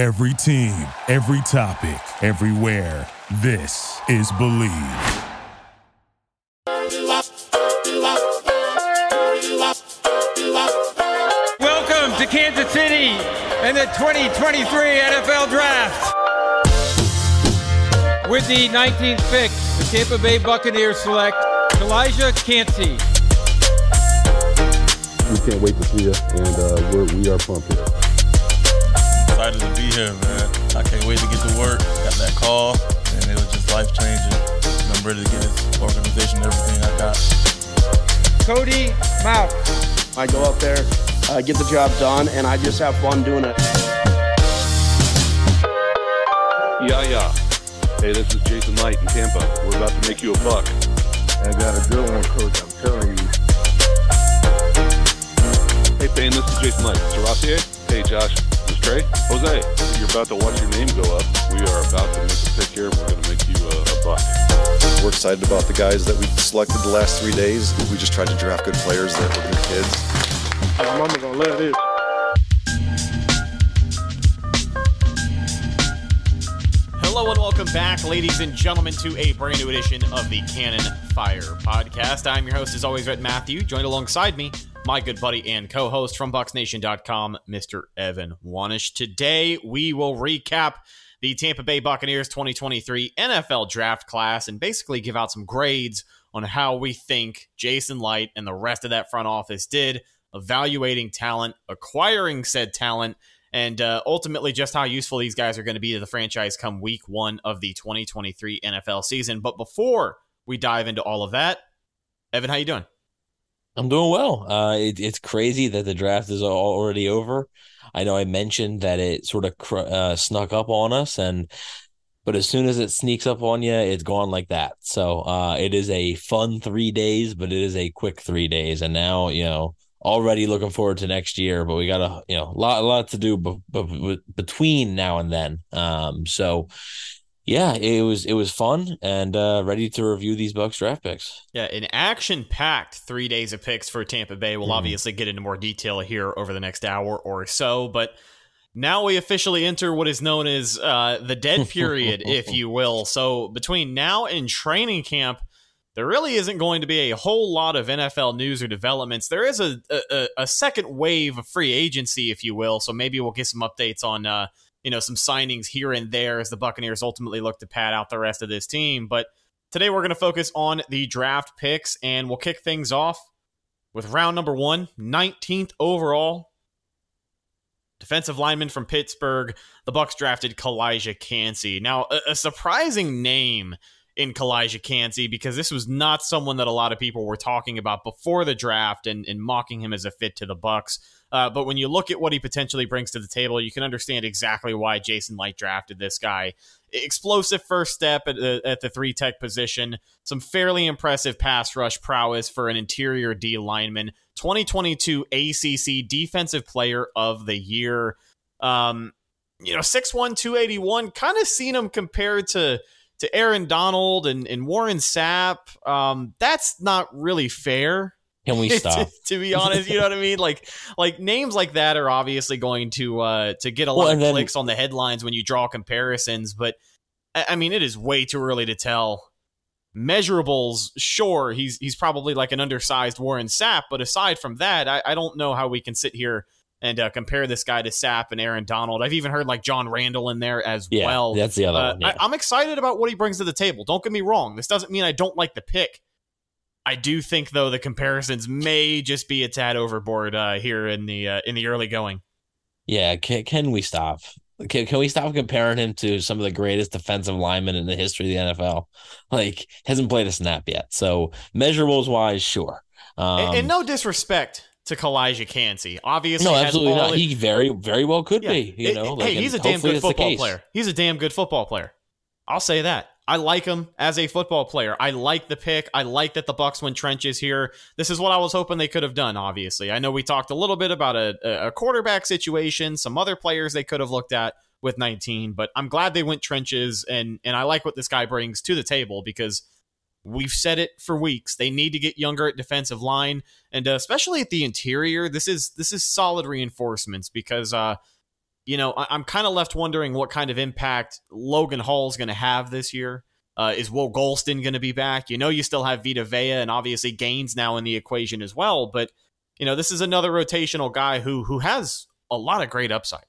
Every team, every topic, everywhere. This is Believe. Welcome to Kansas City and the 2023 NFL Draft. With the 19th pick, the Tampa Bay Buccaneers select Elijah Kancey. We can't wait to see you, and uh, we're, we are pumped here. Excited to be here, man. I can't wait to get to work. Got that call, and it was just life changing. I'm ready to get this organization everything I got. Cody Mauch. I go out there, uh, get the job done, and I just have fun doing it. Yeah, yeah. Hey, this is Jason Licht in Tampa. We're about to make you a buck. I got a good one, coach. I'm telling you. Hey, Payne, this is Jason Licht. SirVocea? Hey, Josh. This is Trey. Jose. You're about to watch your name go up. We are about to make a pick here. We're going to make you a, a buck. We're excited about the guys that we've selected the last three days. We just tried to draft good players that were good kids. My mama gonna love this. Hello and welcome back, ladies and gentlemen, to a brand new edition of the Cannon Fire Podcast. I'm your host, as always, Red Matthew, joined alongside me, my good buddy and co-host from BucsNation.com, Mr. Evan Wanish. Today, we will recap the Tampa Bay Buccaneers 2023 NFL Draft Class and basically give out some grades on how we think Jason Licht and the rest of that front office did evaluating talent, acquiring said talent, and uh, ultimately just how useful these guys are going to be to the franchise come week one of the 2023 NFL season. But before we dive into all of that, Evan, how you doing? I'm doing well. Uh, it, it's crazy that the draft is already over. I know I mentioned that it sort of cr- uh, snuck up on us, and but as soon as it sneaks up on you, it's gone like that. So uh, it is a fun three days, but it is a quick three days, and now you know already looking forward to next year, but we got a you know lot lot to do b- b- between now and then. Um, so yeah, it was it was fun and uh, ready to review these Bucs draft picks. Yeah, an action-packed three days of picks for Tampa Bay. We'll mm. obviously get into more detail here over the next hour or so, but now we officially enter what is known as uh, the dead period, if you will. So between now and training camp, there really isn't going to be a whole lot of NFL news or developments. There is a a, a second wave of free agency, if you will. So maybe we'll get some updates on uh, you know some signings here and there as the Buccaneers ultimately look to pad out the rest of this team. But today we're going to focus on the draft picks, and we'll kick things off with round number one, 19th overall. Defensive lineman from Pittsburgh, the Bucs drafted Calijah Kancey. Now, a, a surprising name in Calijah Kancey because this was not someone that a lot of people were talking about before the draft and, and mocking him as a fit to the Bucs. Uh, but when you look at what he potentially brings to the table, you can understand exactly why Jason Licht drafted this guy. Explosive first step at the, at the three tech position, some fairly impressive pass rush prowess for an interior D lineman. 2022 ACC Defensive Player of the Year. Um, you know, 6'1, 281, kind of seen him compared to to Aaron Donald and, and Warren Sapp. Um, that's not really fair. Can we stop? to, to, be honest, you know what I mean. Like, like names like that are obviously going to uh, to get a lot well, of then, clicks on the headlines when you draw comparisons. But I mean, it is way too early to tell. Measurables, sure, he's he's probably like an undersized Warren Sapp, but aside from that, I, I don't know how we can sit here and uh, compare this guy to Sapp and Aaron Donald. I've even heard like John Randle in there as yeah, well. That's the other uh, one. Yeah. I, am excited about what he brings to the table. Don't get me wrong. This doesn't mean I don't like the pick. I do think though the comparisons may just be a tad overboard uh, here in the uh, in the early going. Yeah, can, can we stop? Can, can we stop comparing him to some of the greatest defensive linemen in the history of the NFL? Like hasn't played a snap yet. So measurables wise, sure. Um, and, and no disrespect to Calijah Kancey. Obviously, no, absolutely not. He very, very well could yeah. be. You know, like, hey, he's a damn good football player. He's a damn good football player. I'll say that. I like him as a football player. I like the pick. I like that the Bucs went trenches here. This is what I was hoping they could have done. Obviously, I know we talked a little bit about a, a quarterback situation, some other players they could have looked at with 19, but I'm glad they went trenches, and and I like what this guy brings to the table because We've said it for weeks. They need to get younger at defensive line, and uh, especially at the interior. This is this is solid reinforcements because uh, you know, I- am kind of left wondering what kind of impact Logan Hall is going to have this year. Uh, is Will Gholston going to be back? You know, you still have Vita Vea and obviously Gaines now in the equation as well. But you know, this is another rotational guy who who has a lot of great upside.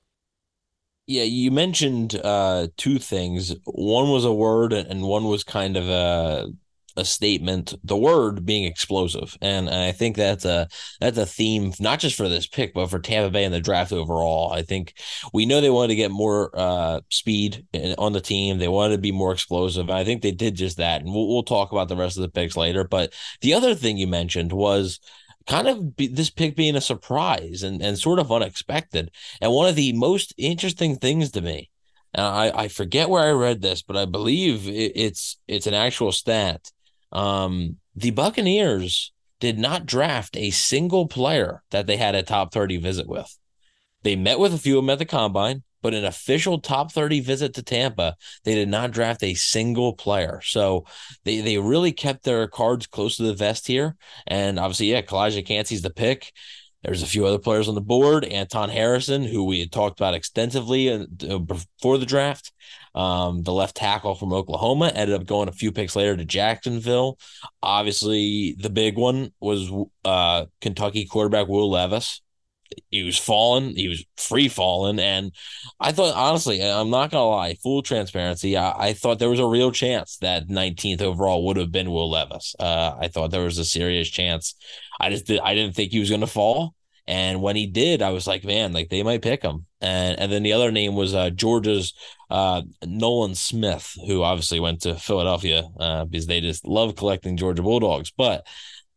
Yeah, you mentioned uh, two things. One was a word, and one was kind of a a statement. The word being explosive, and, I think that's a that's a theme not just for this pick, but for Tampa Bay and the draft overall. I think we know they wanted to get more uh, speed on the team. They wanted to be more explosive. I think they did just that, and we'll, we'll talk about the rest of the picks later. But the other thing you mentioned was kind of be, this pick being a surprise and, and sort of unexpected. And one of the most interesting things to me, and I, I forget where I read this, but I believe it, it's it's an actual stat. Um, the Buccaneers did not draft a single player that they had a top 30 visit with. They met with a few of them at the combine but an official top 30 visit to Tampa, they did not draft a single player. So they, they really kept their cards close to the vest here. And obviously, yeah, Calijah Kancey's the pick. There's a few other players on the board. Anton Harrison, who we had talked about extensively uh, before the draft. Um, the left tackle from Oklahoma ended up going a few picks later to Jacksonville. Obviously, the big one was uh, Kentucky quarterback Will Levis he was falling, he was free falling, and I thought honestly, I'm not gonna lie, full transparency, I, I thought there was a real chance that 19th overall would have been Will Levis. Uh, I thought there was a serious chance. I just did, I didn't think he was gonna fall, and when he did, I was like, man, like they might pick him. And and then the other name was uh, Georgia's uh, Nolan Smith, who obviously went to Philadelphia uh, because they just love collecting Georgia Bulldogs, but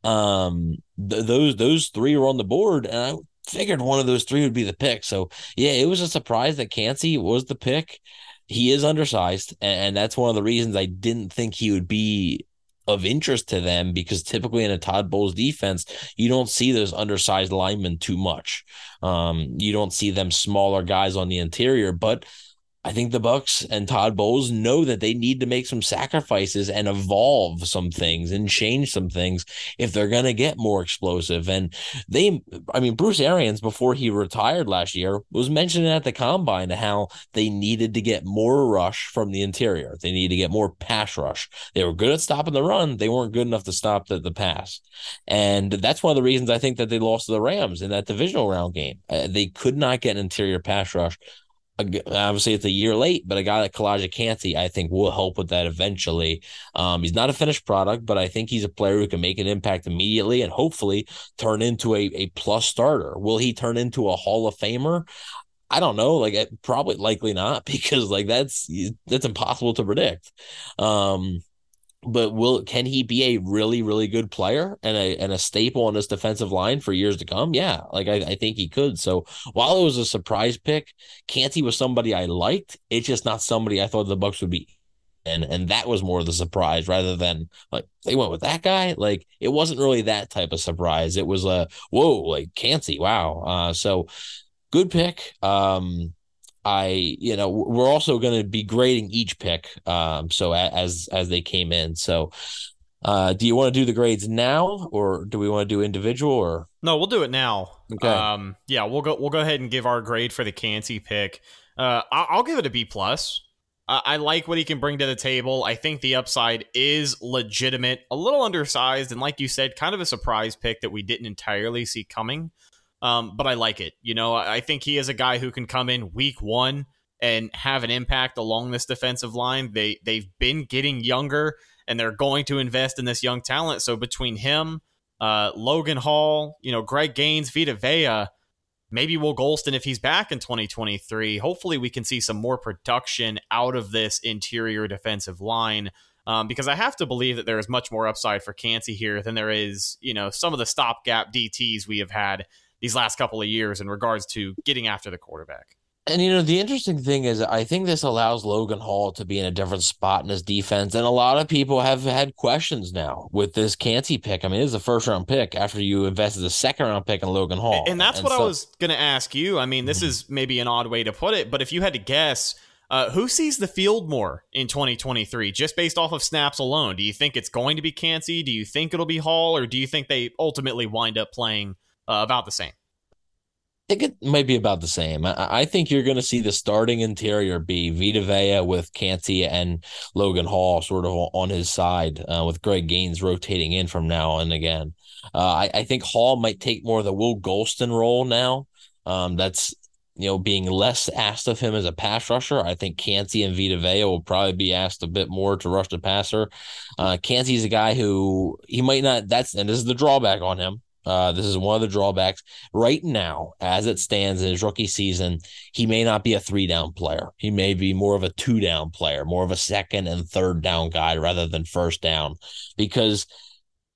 um th- those those three were on the board and I figured one of those three would be the pick. So yeah, it was a surprise that Kancey was the pick. He is undersized, and that's one of the reasons I didn't think he would be of interest to them because typically in a Todd Bowles defense, you don't see those undersized linemen too much. Um, you don't see them smaller guys on the interior, but I think the Bucs and Todd Bowles know that they need to make some sacrifices and evolve some things and change some things if they're going to get more explosive. And they, I mean, Bruce Arians before he retired last year was mentioning at the combine how they needed to get more rush from the interior. They needed to get more pass rush. They were good at stopping the run. They weren't good enough to stop the, the pass. And that's one of the reasons I think that they lost to the Rams in that divisional round game. Uh, they could not get an interior pass rush obviously it's a year late, but a guy like Calijah Kancey, I think, will help with that eventually. Um, he's not a finished product, but I think he's a player who can make an impact immediately and hopefully turn into a, a plus starter. Will he turn into a Hall of Famer? I don't know. Like probably likely not because like that's that's impossible to predict. Um, but will can he be a really really good player and a and a staple on this defensive line for years to come? Yeah, like I, I think he could. So while it was a surprise pick, Kancey was somebody I liked. It's just not somebody I thought the Bucs would be. And and that was more the surprise rather than like they went with that guy. Like it wasn't really that type of surprise. It was a whoa, like Kancey, wow. Uh, so good pick. Um, I, you know, we're also going to be grading each pick. Um, so as as they came in. So, uh, do you want to do the grades now, or do we want to do individual? Or no, we'll do it now. Okay. Um, yeah, we'll go. We'll go ahead and give our grade for the Kancey pick. Uh, I'll, I'll give it a B plus. Uh, I like what he can bring to the table. I think the upside is legitimate, a little undersized, and like you said, kind of a surprise pick that we didn't entirely see coming. Um, but I like it. You know, I think he is a guy who can come in week one and have an impact along this defensive line. They they've been getting younger and they're going to invest in this young talent. So between him, uh, Logan Hall, you know, Greg Gaines, Vita Vea, maybe Will Gholston if he's back in 2023. Hopefully, we can see some more production out of this interior defensive line. Um, because I have to believe that there is much more upside for Kancey here than there is, you know, some of the stopgap DTs we have had these last couple of years in regards to getting after the quarterback. And you know, the interesting thing is I think this allows Logan Hall to be in a different spot in his defense. And a lot of people have had questions now with this Kancey pick. I mean, it is a first round pick after you invested a second round pick in Logan Hall. And that's and what so- I was gonna ask you. I mean, this mm-hmm. is maybe an odd way to put it, but if you had to guess, uh, who sees the field more in 2023, just based off of snaps alone? Do you think it's going to be Kancey? Do you think it'll be Hall, or do you think they ultimately wind up playing uh, about the same. I think it might be about the same. I, I think you're going to see the starting interior be Vita Vea with Canty and Logan Hall sort of on his side, uh, with Greg Gaines rotating in from now and again. Uh, I, I, think Hall might take more of the Will Gholston role now. Um, that's you know being less asked of him as a pass rusher. I think Canty and Vita Vea will probably be asked a bit more to rush the passer. Uh, Canty's a guy who he might not. That's and this is the drawback on him. Uh, this is one of the drawbacks right now, as it stands in his rookie season. He may not be a three down player. He may be more of a two down player, more of a second and third down guy rather than first down, because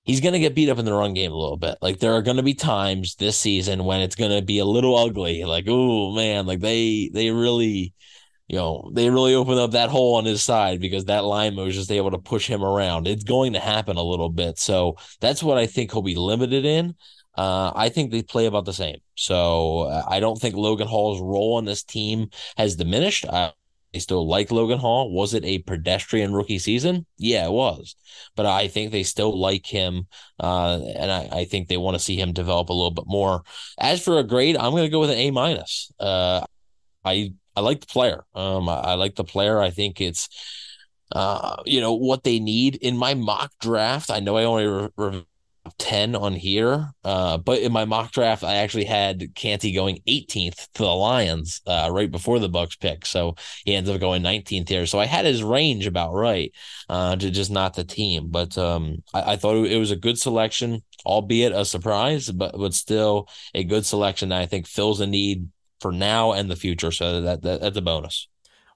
he's going to get beat up in the run game a little bit. Like there are going to be times this season when it's going to be a little ugly. Like oh man, like they they really you know, they really opened up that hole on his side because that line was just able to push him around. It's going to happen a little bit. So that's what I think he'll be limited in. Uh, I think they play about the same. So uh, I don't think Logan Hall's role on this team has diminished. I, I still like Logan Hall. Was it a pedestrian rookie season? Yeah, it was. But I think they still like him. Uh, and I, I, think they want to see him develop a little bit more. As for a grade, I'm going to go with an A minus. Uh, I I like the player. Um, I, I like the player. I think it's, uh, you know, what they need in my mock draft. I know I only re- re- 10 on here. Uh, but in my mock draft, I actually had Canty going 18th to the Lions uh, right before the Bucs pick. So he ends up going 19th here. So I had his range about right, uh, to just not the team. But um, I, I thought it was a good selection, albeit a surprise, but but still a good selection I think fills a need for now and the future. So that, that that's a bonus.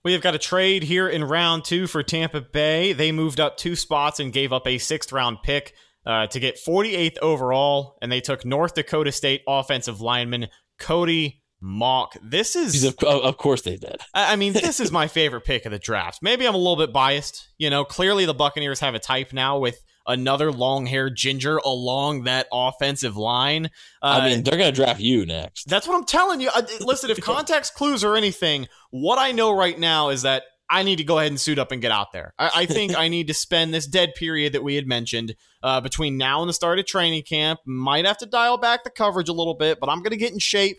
We have got a trade here in round two for Tampa Bay. They moved up two spots and gave up a sixth round pick uh, to get 48th overall, and they took North Dakota State offensive lineman Cody Mauch. This is, of, of course, they did. I mean, this is my favorite pick of the draft. Maybe I'm a little bit biased. You know, clearly the Buccaneers have a type now with another long haired ginger along that offensive line. Uh, I mean, they're going to draft you next. That's what I'm telling you. Listen, if context clues or anything, what I know right now is that I need to go ahead and suit up and get out there. I, I think I need to spend this dead period that we had mentioned uh, between now and the start of training camp. Might have to dial back the coverage a little bit, but I'm going to get in shape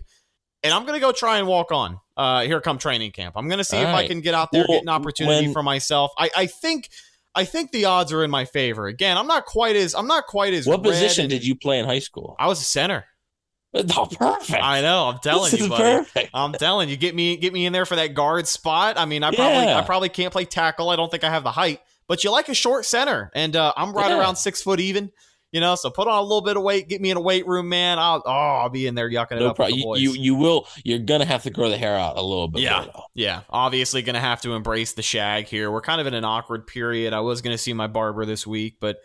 and I'm going to go try and walk on uh, here come training camp. I'm going to see All if right. I can get out there, well, get an opportunity when, for myself. I, I think – I think the odds are in my favor. Again, I'm not quite as I'm not quite as. What position did you play in high school? I was a center. Oh, perfect. I know. I'm telling this you, buddy. Perfect. I'm telling you, get me get me in there for that guard spot. I mean, I probably yeah. I probably can't play tackle. I don't think I have the height, but you like a short center, and uh, I'm right yeah. around six foot even. You know, so put on a little bit of weight, get me in a weight room, man. I'll oh, I'll be in there yucking no it up. Pro- you, you, you will. You're gonna have to grow the hair out a little bit. Yeah, yeah. Obviously, gonna have to embrace the shag here. We're kind of in an awkward period. I was gonna see my barber this week, but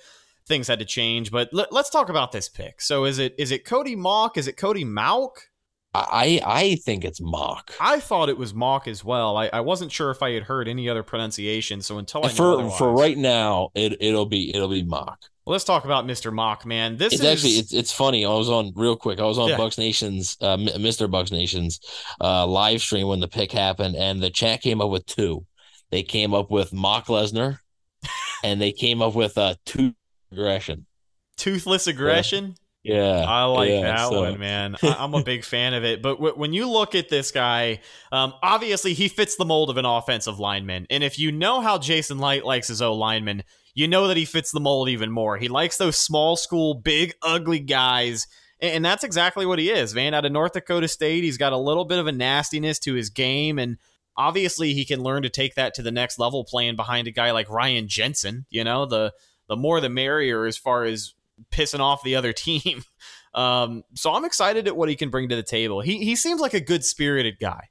things had to change. But let, us talk about this pick. So is it is it Cody Mauch? Is it Cody Mauch? I I think it's Mauch. I thought it was Mauch as well. I, I wasn't sure if I had heard any other pronunciation. So until I for for right now, it it'll be it'll be Mauch. Well, let's talk about Mr. Mauch, man. This it's is actually it's, it's funny. I was on real quick. I was on yeah. Bucs Nation's uh, Mr. Bucs Nation's uh, live stream when the pick happened, and the chat came up with two. They came up with Mock Lesnar, and they came up with uh, tooth aggression. Toothless aggression. Yeah, I like yeah, that so. one, man. I, am a big fan of it. But w- when you look at this guy, um, obviously he fits the mold of an offensive lineman. And if you know how Jason Licht likes his O lineman, you know that he fits the mold even more. He likes those small school, big, ugly guys. And that's exactly what he is, man. Out of North Dakota State, he's got a little bit of a nastiness to his game. And obviously, he can learn to take that to the next level playing behind a guy like Ryan Jensen. You know, the, the more the merrier as far as pissing off the other team. Um, so I'm excited at what he can bring to the table. He, he seems like a good spirited guy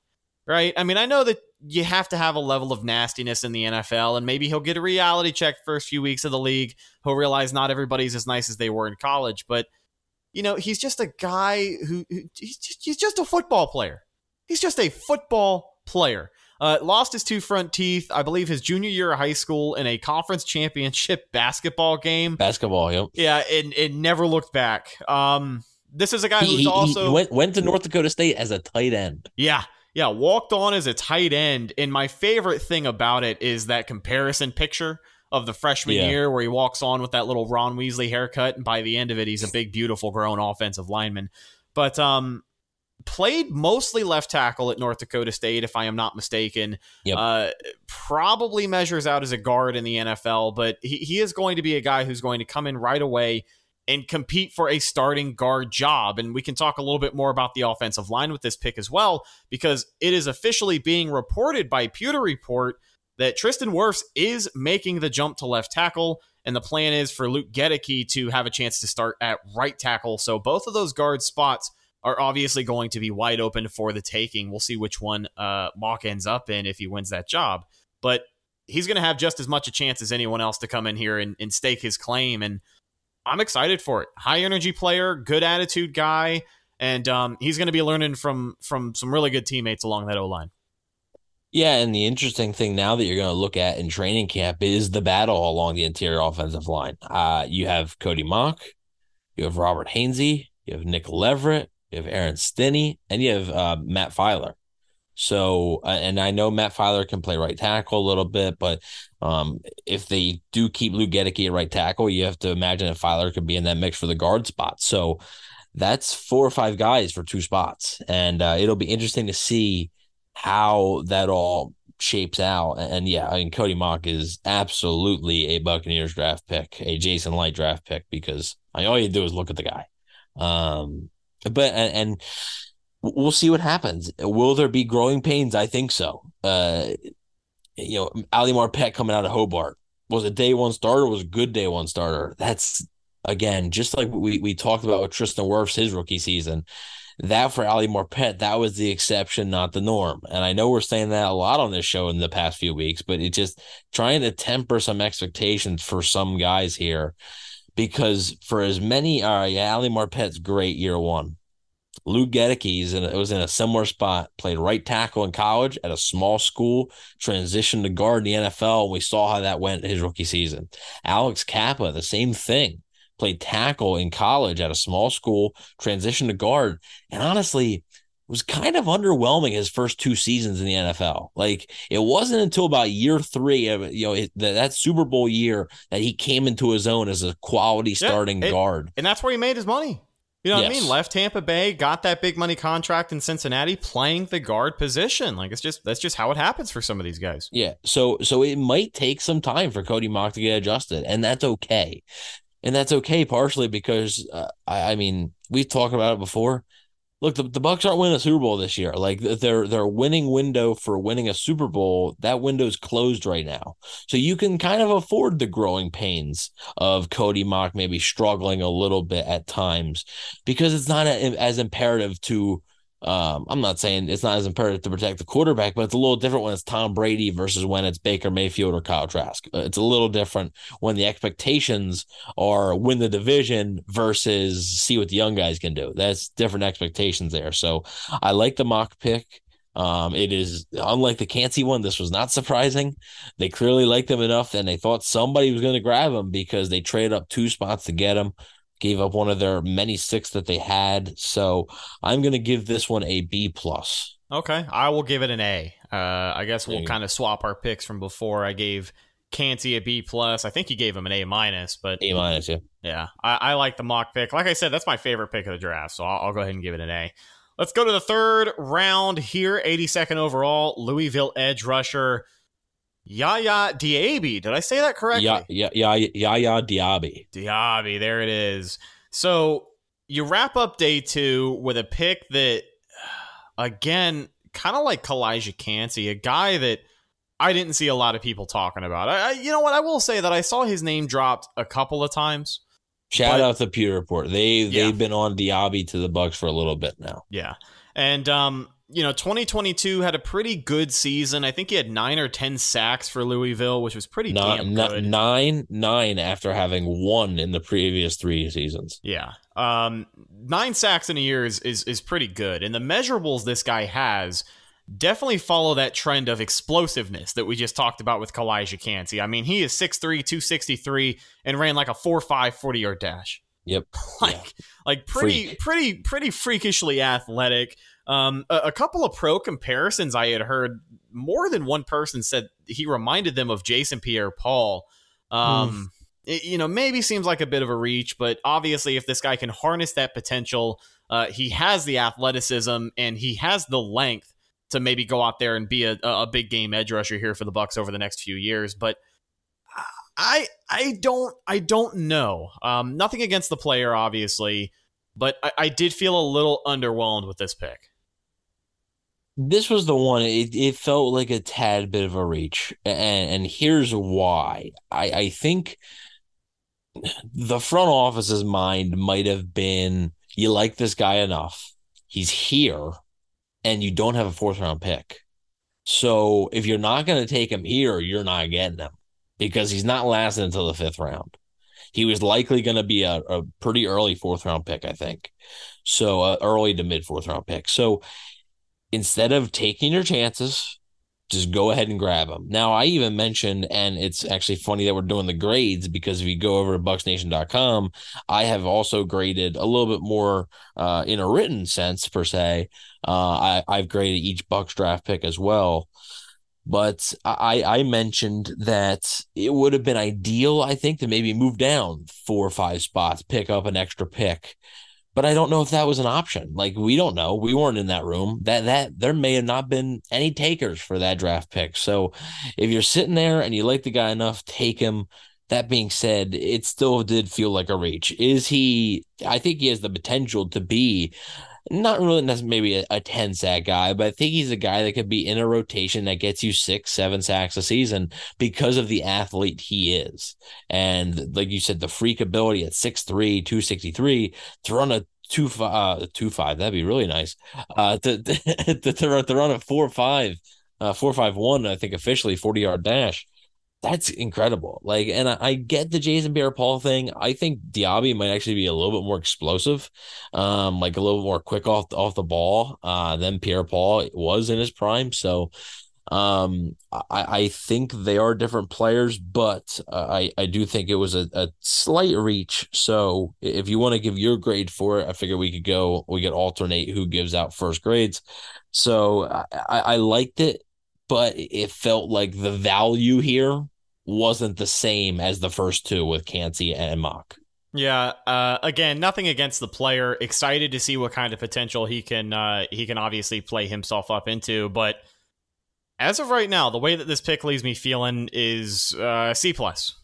right? I mean, I know that you have to have a level of nastiness in the NFL, and maybe he'll get a reality check first few weeks of the league. He'll realize not everybody's as nice as they were in college, but you know, he's just a guy who, who he's, just, he's just a football player. He's just a football player. Uh, lost his two front teeth, I believe, his junior year of high school in a conference championship basketball game. Basketball, yep. Yeah, and it never looked back. Um, this is a guy who's he, also he went went to North Dakota State as a tight end. Yeah, yeah, walked on as a tight end. And my favorite thing about it is that comparison picture of the freshman yeah. year where he walks on with that little Ron Weasley haircut. And by the end of it, he's a big, beautiful, grown offensive lineman. But um, played mostly left tackle at North Dakota State, if I am not mistaken. Yep. Uh, probably measures out as a guard in the NFL, but he, he is going to be a guy who's going to come in right away and compete for a starting guard job. And we can talk a little bit more about the offensive line with this pick as well, because it is officially being reported by Pewter Report that Tristan Wirfs is making the jump to left tackle. And the plan is for Luke Goedeke to have a chance to start at right tackle. So both of those guard spots are obviously going to be wide open for the taking. We'll see which one uh, Mauch ends up in if he wins that job. But he's going to have just as much a chance as anyone else to come in here and, and stake his claim. And I'm excited for it. High energy player, good attitude guy, and um, he's going to be learning from from some really good teammates along that O line. Yeah, and the interesting thing now that you're going to look at in training camp is the battle along the interior offensive line. Uh, you have Cody Mauch, you have Robert Hainsey, you have Nick Leverett, you have Aaron Stinnie, and you have uh, Matt Feiler. So, uh, and I know Matt Feiler can play right tackle a little bit, but um, if they do keep Luke Goedeke at right tackle, you have to imagine that Feiler could be in that mix for the guard spot. So that's four or five guys for two spots, and uh, it'll be interesting to see how that all shapes out. And yeah, I mean, Cody Mauch is absolutely a Buccaneers draft pick, a Jason Licht draft pick, because I mean, all you do is look at the guy. Um, but and, we'll see what happens. Will there be growing pains? I think so. Uh, you know, Ali Marpet coming out of Hobart was a day one starter, was a good day one starter. That's again, just like we, we talked about with Tristan Wirfs his rookie season. That for Ali Marpet, that was the exception, not the norm. And I know we're saying that a lot on this show in the past few weeks, but it just trying to temper some expectations for some guys here. Because for as many, all right, yeah, Ali Marpet's great year one. Luke Goedeke's and it was in a similar spot, played right tackle in college at a small school, transitioned to guard in the NFL. We saw how that went his rookie season. Alex Cappa, the same thing, played tackle in college at a small school, transitioned to guard, and honestly, was kind of underwhelming his first two seasons in the NFL. Like it wasn't until about year three of you know it, that, that Super Bowl year that he came into his own as a quality starting yeah, it, guard, and that's where he made his money. You know what Yes. I mean? Left Tampa Bay, got that big money contract in Cincinnati, playing the guard position. Like it's just that's just how it happens for some of these guys. Yeah. So so it might take some time for Cody Mauch to get adjusted, and that's okay. And that's okay partially because uh, I, I mean we've talked about it before. Look, the, the Bucs aren't winning a Super Bowl this year. Like their their winning window for winning a Super Bowl, that window's closed right now. So you can kind of afford the growing pains of Cody Mauch maybe struggling a little bit at times because it's not a, as imperative to um, I'm not saying it's not as imperative to protect the quarterback, but it's a little different when it's Tom Brady versus when it's Baker Mayfield or Kyle Trask. Uh, It's a little different when the expectations are win the division versus see what the young guys can do. That's different expectations there. So I like the Mauch pick. Um, it is unlike the Kancey one. This was not surprising. They clearly liked them enough, and they thought somebody was going to grab him because they traded up two spots to get him gave up one of their many six that they had. So I'm going to give this one a B plus. Okay, I will give it an A. Uh, I guess we'll kind of swap our picks from before. I gave Canty a B plus. I think you gave him an A minus, but A minus, yeah. Yeah, I, I like the Mauch pick. Like I said, that's my favorite pick of the draft, so I'll, I'll go ahead and give it an A. Let's go to the third round here, 82nd overall, Louisville edge rusher Yaya Diaby. Did I say that correctly? Yeah, yeah, yeah, yeah, yeah, Diaby. Diaby, there it is. So you wrap up day two with a pick that, again, kind of like Calijah Kancey, a guy that I didn't see a lot of people talking about. I, I, you know what? I will say that I saw his name dropped a couple of times. Shout But- out to Pew Report. They Yeah. they've been on Diaby to the Bucs for a little bit now. Yeah. And um, you know, 2022 had a pretty good season. I think he had 9 or 10 sacks for Louisville, which was pretty damn Nine, good. nine, nine after having one in the previous three seasons. Yeah. Um, 9 sacks in a year is, is is pretty good. And the measurables this guy has definitely follow that trend of explosiveness that we just talked about with Calijah Kancey. I mean, he is 6'3", 263 and ran like a 4'5", 40 yard dash. Yep. like like pretty Freak. pretty pretty freakishly athletic. Um, a, a couple of pro comparisons I had heard. More than one person said he reminded them of Jason Pierre-Paul. Um, it- you know, maybe seems like a bit of a reach, but obviously, if this guy can harness that potential uh, he has the athleticism and he has the length to maybe go out there and be a, a big game edge rusher here for the Bucs over the next few years. But I I don't I don't know. Um, nothing against the player, obviously, but I, I did feel a little underwhelmed with this pick. This was the one. It, it felt like a tad bit of a reach, and and here's why. I I think the front office's mind might have been you like this guy enough. He's here and you don't have a fourth round pick. So if you're not going to take him here, you're not getting him because he's not lasting until the fifth round. He was likely going to be a, a, pretty early fourth round pick, I think. So uh, early to mid fourth round pick. So instead of taking your chances, just go ahead and grab them. Now, I even mentioned, and it's actually funny that we're doing the grades because if you go over to bucsnation.com, I have also graded a little bit more uh, in a written sense, per se. Uh, I, I've graded each Bucs draft pick as well. But I, I mentioned that it would have been ideal, I think, to maybe move down four or five spots, pick up an extra pick but I don't know if that was an option. Like we don't know. We weren't in that room. That that there may have not been any takers for that draft pick. So if you're sitting there and you like the guy enough, take him. That being said, it still did feel like a reach. Is he I think he has the potential to be not really maybe a, a 10 sack guy, but I think he's a guy that could be in a rotation that gets you six, seven sacks a season because of the athlete he is. And like you said, the freak ability at 6'3, 263 to run a two uh two five that'd be really nice uh to to, to, to run a four five uh four five one I think officially 40 yard dash that's incredible. Like, and I, I, get the Jason Pierre-Paul thing. I think Diaby might actually be a little bit more explosive, um, like a little more quick off off the ball uh, than Pierre-Paul was in his prime. So, um, I, I think they are different players, but uh, I I do think it was a, a slight reach. So, if you want to give your grade for it, I figure we could go. We could alternate who gives out first grades. So I, I liked it but it felt like the value here wasn't the same as the first two with Kancey and Mauch. Yeah. Uh, again, nothing against the player. Excited to see what kind of potential he can uh, he can obviously play himself up into. But as of right now, the way that this pick leaves me feeling is uh, C plus.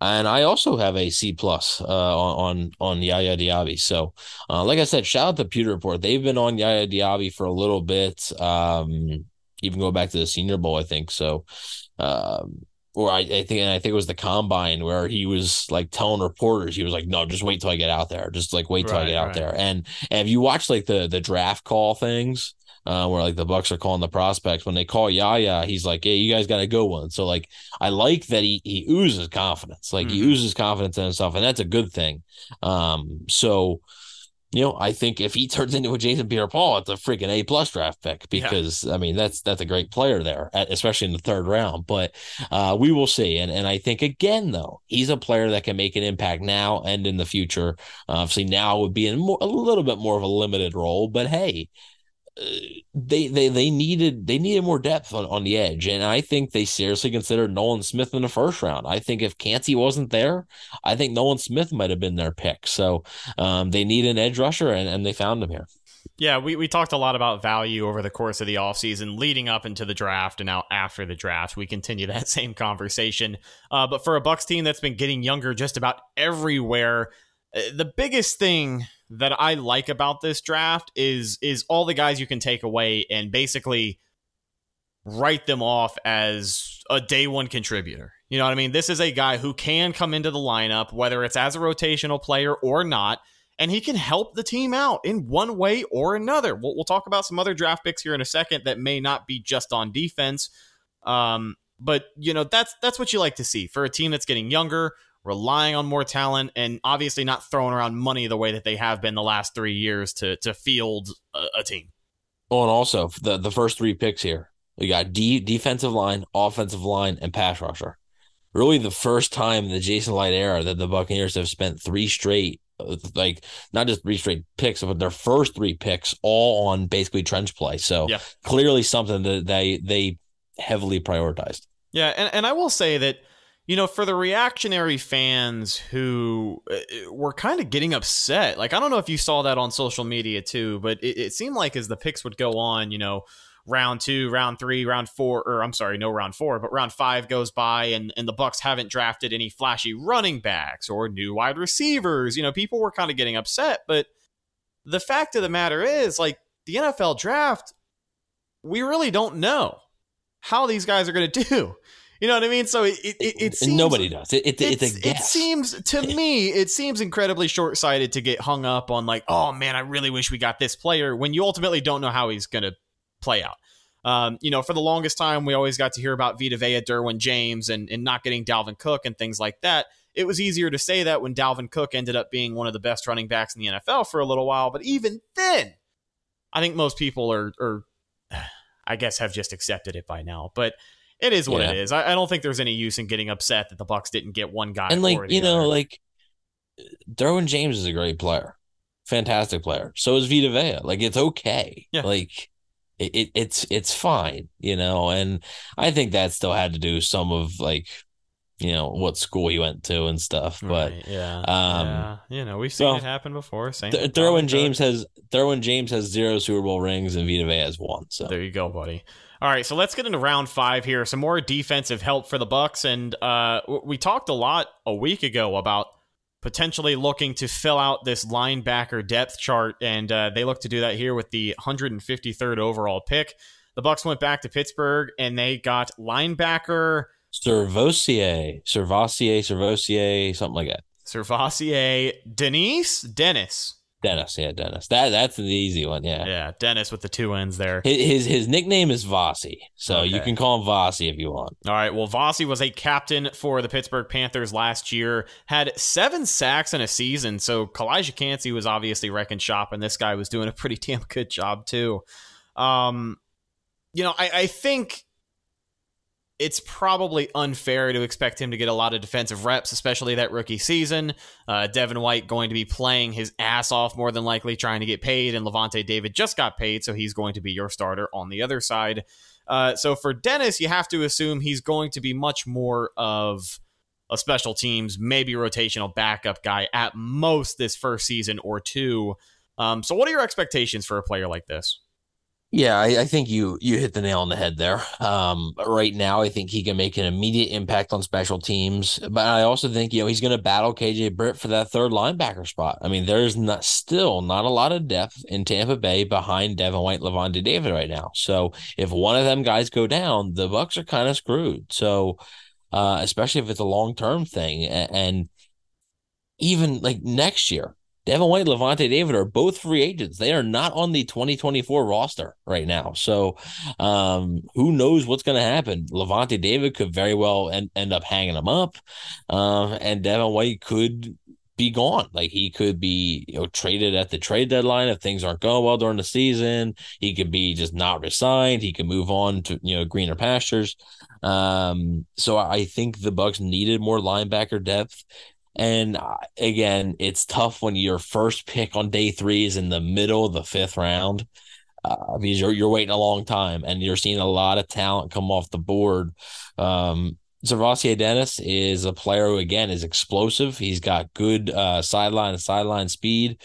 And I also have a C plus uh, on on Yaya Diaby. So, uh, like I said, shout out to Pewter Report. They've been on Yaya Diaby for a little bit. Um, even go back to the Senior Bowl, I think. So, um, or I, I, think and I think it was the combine where he was like telling reporters, he was like, "No, just wait till I get out there. Just like wait till right, I get out right. there." And and if you watch like the the draft call things, uh, where like the Bucs are calling the prospects. When they call Yaya, he's like, "Hey, you guys got to go one." So like, I like that he he oozes confidence. Like mm-hmm. he oozes confidence in himself, and that's a good thing. Um, so you know, I think if he turns into a Jason Pierre-Paul, it's a freaking A plus draft pick because yeah. I mean that's that's a great player there, especially in the third round. But uh, we will see, and and I think again though he's a player that can make an impact now and in the future. Uh, obviously, now would be in more, a little bit more of a limited role, but hey, they they they needed they needed more depth on, on the edge, and I think they seriously considered Nolan Smith in the first round. I think if Kancey wasn't there, I think Nolan Smith might have been their pick. So um, they need an edge rusher, and, and they found him here. Yeah, we, we talked a lot about value over the course of the offseason, leading up into the draft and now after the draft. We continue that same conversation. Uh, but for a Bucs team that's been getting younger just about everywhere, uh, the biggest thing that I like about this draft is is all the guys you can take away and basically write them off as a day one contributor. You know what I mean? This is a guy who can come into the lineup, whether it's as a rotational player or not, and he can help the team out in one way or another. We'll, we'll talk about some other draft picks here in a second that may not be just on defense. Um, but you know that's that's what you like to see for a team that's getting younger, relying on more talent, and obviously not throwing around money the way that they have been the last three years to to field a, a team. Oh, and also the the first three picks here, we got D defensive line, offensive line, and pass rusher. Really, the first time in the Jason Licht era that the Buccaneers have spent three straight, like not just three straight picks, but their first three picks all on basically trench play. So yeah. clearly something that they they heavily prioritized. Yeah, and, and I will say that you know, for the reactionary fans who uh, were kind of getting upset, like I don't know if you saw that on social media too, but it, it seemed like as the picks would go on, you know, round two, round three, round four, or I'm sorry, no round four, but round five goes by and, and the Bucs haven't drafted any flashy running backs or new wide receivers. You know, people were kind of getting upset, but the fact of the matter is, like, the NFL draft, we really don't know how these guys are going to do. You know what I mean? So it it, it seems, nobody does. It, it it's, it's, a guess. It seems to me it seems incredibly short sighted to get hung up on like, oh man, I really wish we got this player when you ultimately don't know how he's going to play out. Um, you know, for the longest time, we always got to hear about Vita Vea, Derwin James, and, and not getting Dalvin Cook and things like that. It was easier to say that when Dalvin Cook ended up being one of the best running backs in the NFL for a little while. But even then, I think most people are, are I guess, have just accepted it by now. But it is what yeah. it is. I, I, don't think there's any use in getting upset that the Bucs didn't get one guy. And like you know, like Derwin James is a great player, fantastic player. So is Vita Vea. Like it's okay. Yeah. Like it, it, it's it's fine, you know. And I think that still had to do some of like you know what school he went to and stuff. But right, yeah, um, yeah, you know we've seen it happen before. Same Th- Derwin James has Derwin James has zero Super Bowl rings and Vita Vea has one. So there you go, buddy. All right, so let's get into round five here. Some more defensive help for the Bucs, and uh, we talked a lot a week ago about potentially looking to fill out this linebacker depth chart, and uh, they look to do that here with the 153rd overall pick. The Bucs went back to Pittsburgh, and they got linebacker Servosier, Servasier, Servosier, something like that. Servasier, Denise, Dennis. Dennis, yeah, Dennis. That that's the easy one, yeah. Yeah, Dennis with the two ends there. His his, his nickname is Vossi, so okay. you can call him Vossi if you want. All right. Well, Vossi was a captain for the Pittsburgh Panthers last year. Had seven sacks in a season, so Calijah Kancey was obviously wrecking shop, and this guy was doing a pretty damn good job too. Um, you know, I, I think it's probably unfair to expect him to get a lot of defensive reps, especially that rookie season. Uh, Devin White going to be playing his ass off more than likely, trying to get paid, and Lavonte David just got paid, so he's going to be your starter on the other side. Uh, so for Dennis, you have to assume he's going to be much more of a special teams, maybe rotational backup guy at most this first season or two. Um, so, what are your expectations for a player like this? Yeah, I, I, think you you hit the nail on the head there. Um, right now, I think he can make an immediate impact on special teams, but I also think you know he's going to battle KJ Britt for that third linebacker spot. I mean, there's not still not a lot of depth in Tampa Bay behind Devin White, Lavonte David right now. So if one of them guys go down, the Bucs are kind of screwed. So uh, especially if it's a long term thing, and, and even like next year, Devin White, Lavonte David are both free agents. They are not on the 2024 roster right now. So um, who knows what's going to happen? Lavonte David could very well end, end up hanging them up. Uh, and Devin White could be gone. Like he could be, you know, traded at the trade deadline if things aren't going well during the season. He could be just not resigned. He could move on to, you know, greener pastures. Um, so I think the Bucs needed more linebacker depth. And uh, again, it's tough when your first pick on day three is in the middle of the fifth round uh, because you're, you're waiting a long time and you're seeing a lot of talent come off the board. Um, Dennis is a player who, again, is explosive. He's got good uh, sideline sideline speed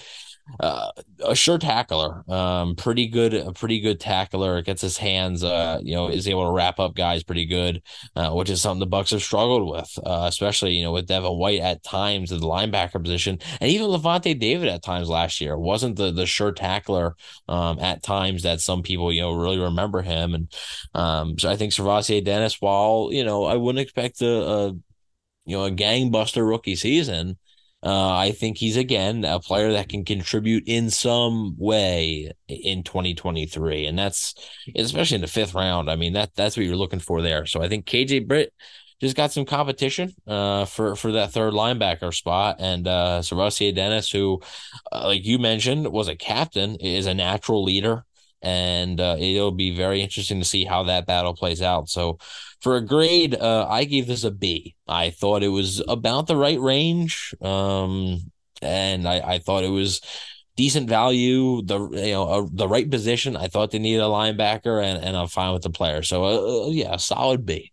uh, a sure tackler, um, pretty good, a pretty good tackler. Gets his hands, uh, you know, is able to wrap up guys pretty good, uh, which is something the Bucs have struggled with, uh, especially you know with Devin White at times at the linebacker position, and even Lavonte David at times last year wasn't the the sure tackler um, at times that some people you know really remember him, and um, so I think SirVocea Dennis, while you know I wouldn't expect a, a you know a gangbuster rookie season. Uh, I think he's again a player that can contribute in some way in 2023, and that's especially in the fifth round. I mean that that's what you're looking for there. So I think KJ Britt just got some competition uh, for for that third linebacker spot, and uh, Dennis, who, uh, like you mentioned, was a captain, is a natural leader and uh, it'll be very interesting to see how that battle plays out. So, for a grade, uh, I gave this a B. I thought it was about the right range, um, and I, I thought it was decent value, the you know uh, the right position. I thought they needed a linebacker, and, and I'm fine with the player. So, uh, uh, yeah, solid B.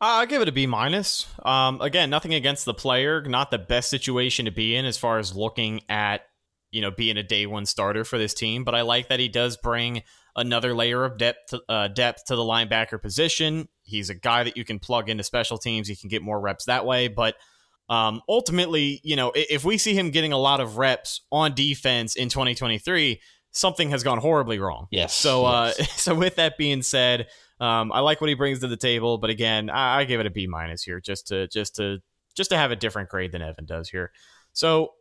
I'll give it a B minus. Um, again, nothing against the player, not the best situation to be in as far as looking at you know being a day one starter for this team. But I like that he does bring another layer of depth uh, depth to the linebacker position. He's a guy that you can plug into special teams. You can get more reps that way, but. Um, ultimately, you know, if we see him getting a lot of reps on defense in 2023, something has gone horribly wrong. Yes. So, uh, yes. so with that being said, um, I like what he brings to the table, but again, I, I give it a B minus here, just to just to just to have a different grade than Evan does here. So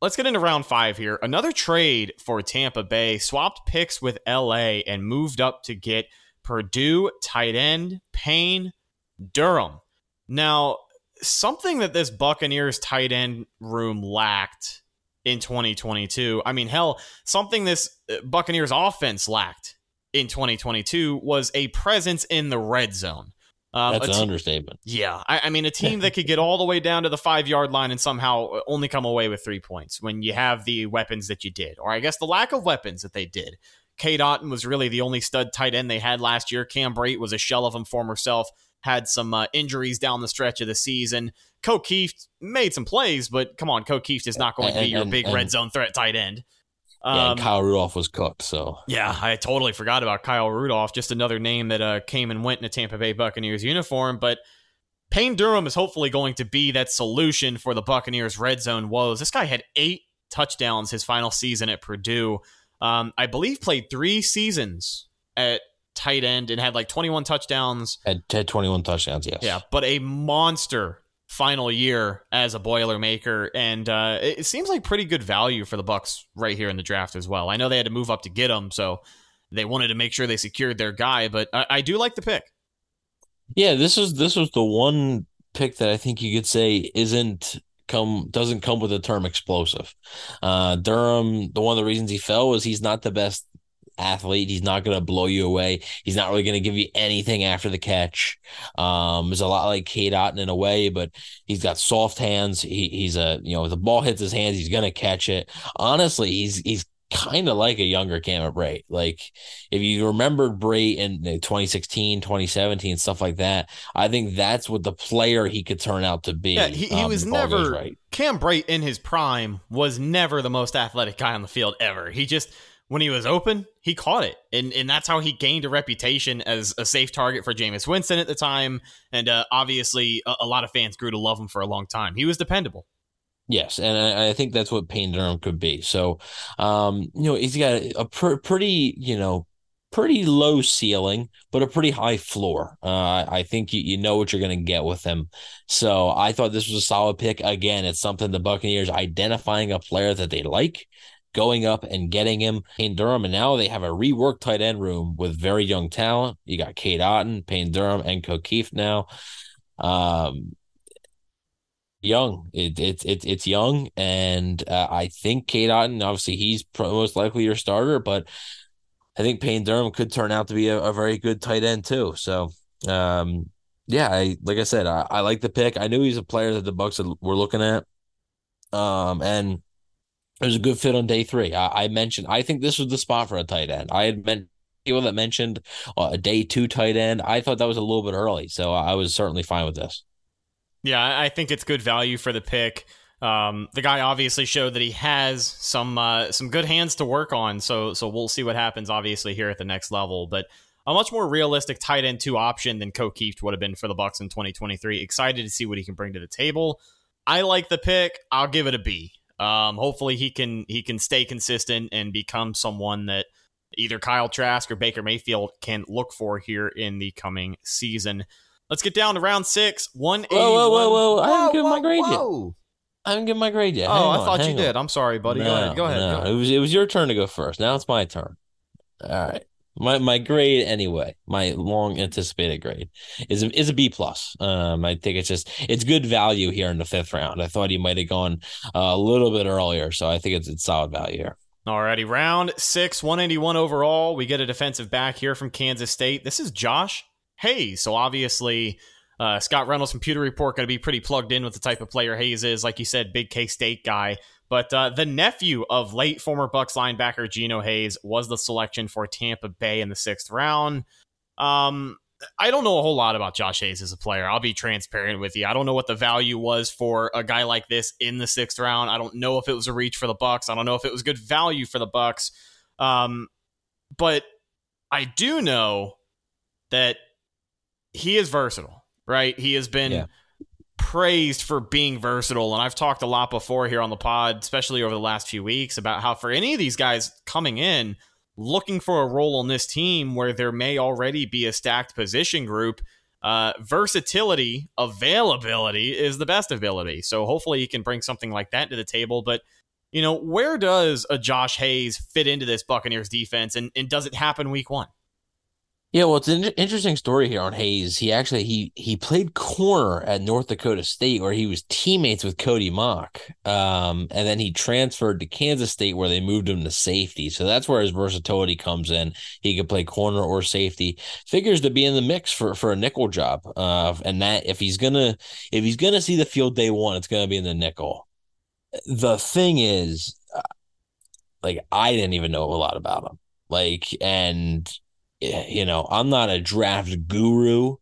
let's get into round five here. Another trade for Tampa Bay swapped picks with LA and moved up to get Purdue tight end Payne Durham. Now, something that this Buccaneers tight end room lacked in 2022. I mean, hell, something this uh, Buccaneers offense lacked in 2022 was a presence in the red zone. Um, That's an te- understatement. Yeah, I, I, mean, a team that could get all the way down to the five yard line and somehow only come away with three points when you have the weapons that you did, or I guess the lack of weapons that they did. Cade Otton was really the only stud tight end they had last year. Cam Brate was a shell of him former self had some uh, injuries down the stretch of the season. Kieft made some plays, but come on, Kieft is not going to be your big and, red zone threat tight end. Um, yeah, Kyle Rudolph was cooked. So yeah, I totally forgot about Kyle Rudolph. Just another name that uh, came and went in a Tampa Bay Buccaneers uniform. But Payne Durham is hopefully going to be that solution for the Buccaneers' red zone woes. This guy had eight touchdowns his final season at Purdue. Um, I believe played three seasons at tight end and had like 21 touchdowns. Had, had 21 touchdowns, yes. Yeah, but a monster final year as a Boilermaker, and uh, it seems like pretty good value for the Bucs right here in the draft as well. I know they had to move up to get him, so they wanted to make sure they secured their guy, but I, I do like the pick. Yeah, this is this was the one pick that I think you could say isn't come doesn't come with the term explosive. Uh, Durham, the one of the reasons he fell was he's not the best athlete. He's not going to blow you away. He's not really going to give you anything after the catch. Um, he's a lot like Cade Otton in a way, but he's got soft hands. He, he's a you know if the ball hits his hands, he's going to catch it. Honestly, he's he's kind of like a younger Cameron Brate. Like if you remembered Brate in 2016, 2017, stuff like that, I think that's what the player he could turn out to be. Yeah, he, he um, was never right. Cam Brate in his prime was never the most athletic guy on the field ever. He just when he was open, he caught it. And and that's how he gained a reputation as a safe target for Jameis Winston at the time. And uh, obviously, a, a, lot of fans grew to love him for a long time. He was dependable. Yes, and I, I think that's what Payne Durham could be. So, um, you know, he's got a pr- pretty, you know, pretty low ceiling, but a pretty high floor. Uh, I think you, you know what you're going to get with him. So I thought this was a solid pick. Again, it's something the Buccaneers identifying a player that they like going up and getting him in Durham. And now they have a reworked tight end room with very young talent. You got Cade Otton, Payne Durham, and Kieft now. Um, young. It, it, it, it's young. And uh, I think Cade Otton, obviously, he's most likely your starter, but I think Payne Durham could turn out to be a, a very good tight end, too. So, um, yeah, I like I said, I, I like the pick. I knew he's a player that the Bucs were looking at. Um, and it was a good fit on day three. I, I, mentioned I think this was the spot for a tight end. I had meant people that mentioned uh, a day two tight end. I thought that was a little bit early, so I was certainly fine with this. Yeah, I think it's good value for the pick. Um, the guy obviously showed that he has some uh, some good hands to work on. So so we'll see what happens. Obviously here at the next level, but a much more realistic tight end two option than Kieft would have been for the Bucs in 2023. Excited to see what he can bring to the table. I like the pick. I'll give it a B. Um, hopefully he can he can stay consistent and become someone that either Kyle Trask or Baker Mayfield can look for here in the coming season. Let's get down to round six. One Whoa, whoa, whoa, whoa! I haven't given my grade whoa. yet. I haven't given my grade yet. Oh, hang I on, thought you on. did. I'm sorry, buddy. No, go ahead. Go ahead. No. Go ahead. It was it was your turn to go first. Now it's my turn. All right. My my grade anyway, my long anticipated grade is a, is a B plus. Um, I think it's just it's good value here in the fifth round. I thought he might have gone uh, a little bit earlier, so I think it's it's solid value here. Alrighty, round six, 181 overall. We get a defensive back here from Kansas State. This is Josh Hayes. So obviously, uh, Scott Reynolds from Pewter Report going to be pretty plugged in with the type of player Hayes is. Like you said, big K State guy. But uh, the nephew of late former Bucs linebacker Geno Hayes was the selection for Tampa Bay in the sixth round. Um, I don't know a whole lot about Josh Hayes as a player. I'll be transparent with you. I don't know what the value was for a guy like this in the sixth round. I don't know if it was a reach for the Bucs. I don't know if it was good value for the Bucs. Um, but I do know that he is versatile, right? He has been yeah. Praised for being versatile. And I've talked a lot before here on the pod, especially over the last few weeks, about how for any of these guys coming in, looking for a role on this team where there may already be a stacked position group, uh, versatility, availability is the best ability. So hopefully he can bring something like that to the table. But, you know, where does a Josh Hayes fit into this Buccaneers defense? And, and does it happen week one? Yeah, well, it's an interesting story here on Hayes. He actually he he played corner at North Dakota State, where he was teammates with Cody Mauch, um, and then he transferred to Kansas State, where they moved him to safety. So that's where his versatility comes in. He could play corner or safety. Figures to be in the mix for for a nickel job, uh, and that if he's gonna if he's gonna see the field day one, it's gonna be in the nickel. The thing is, uh, like I didn't even know a lot about him, like and you know, I'm not a draft guru,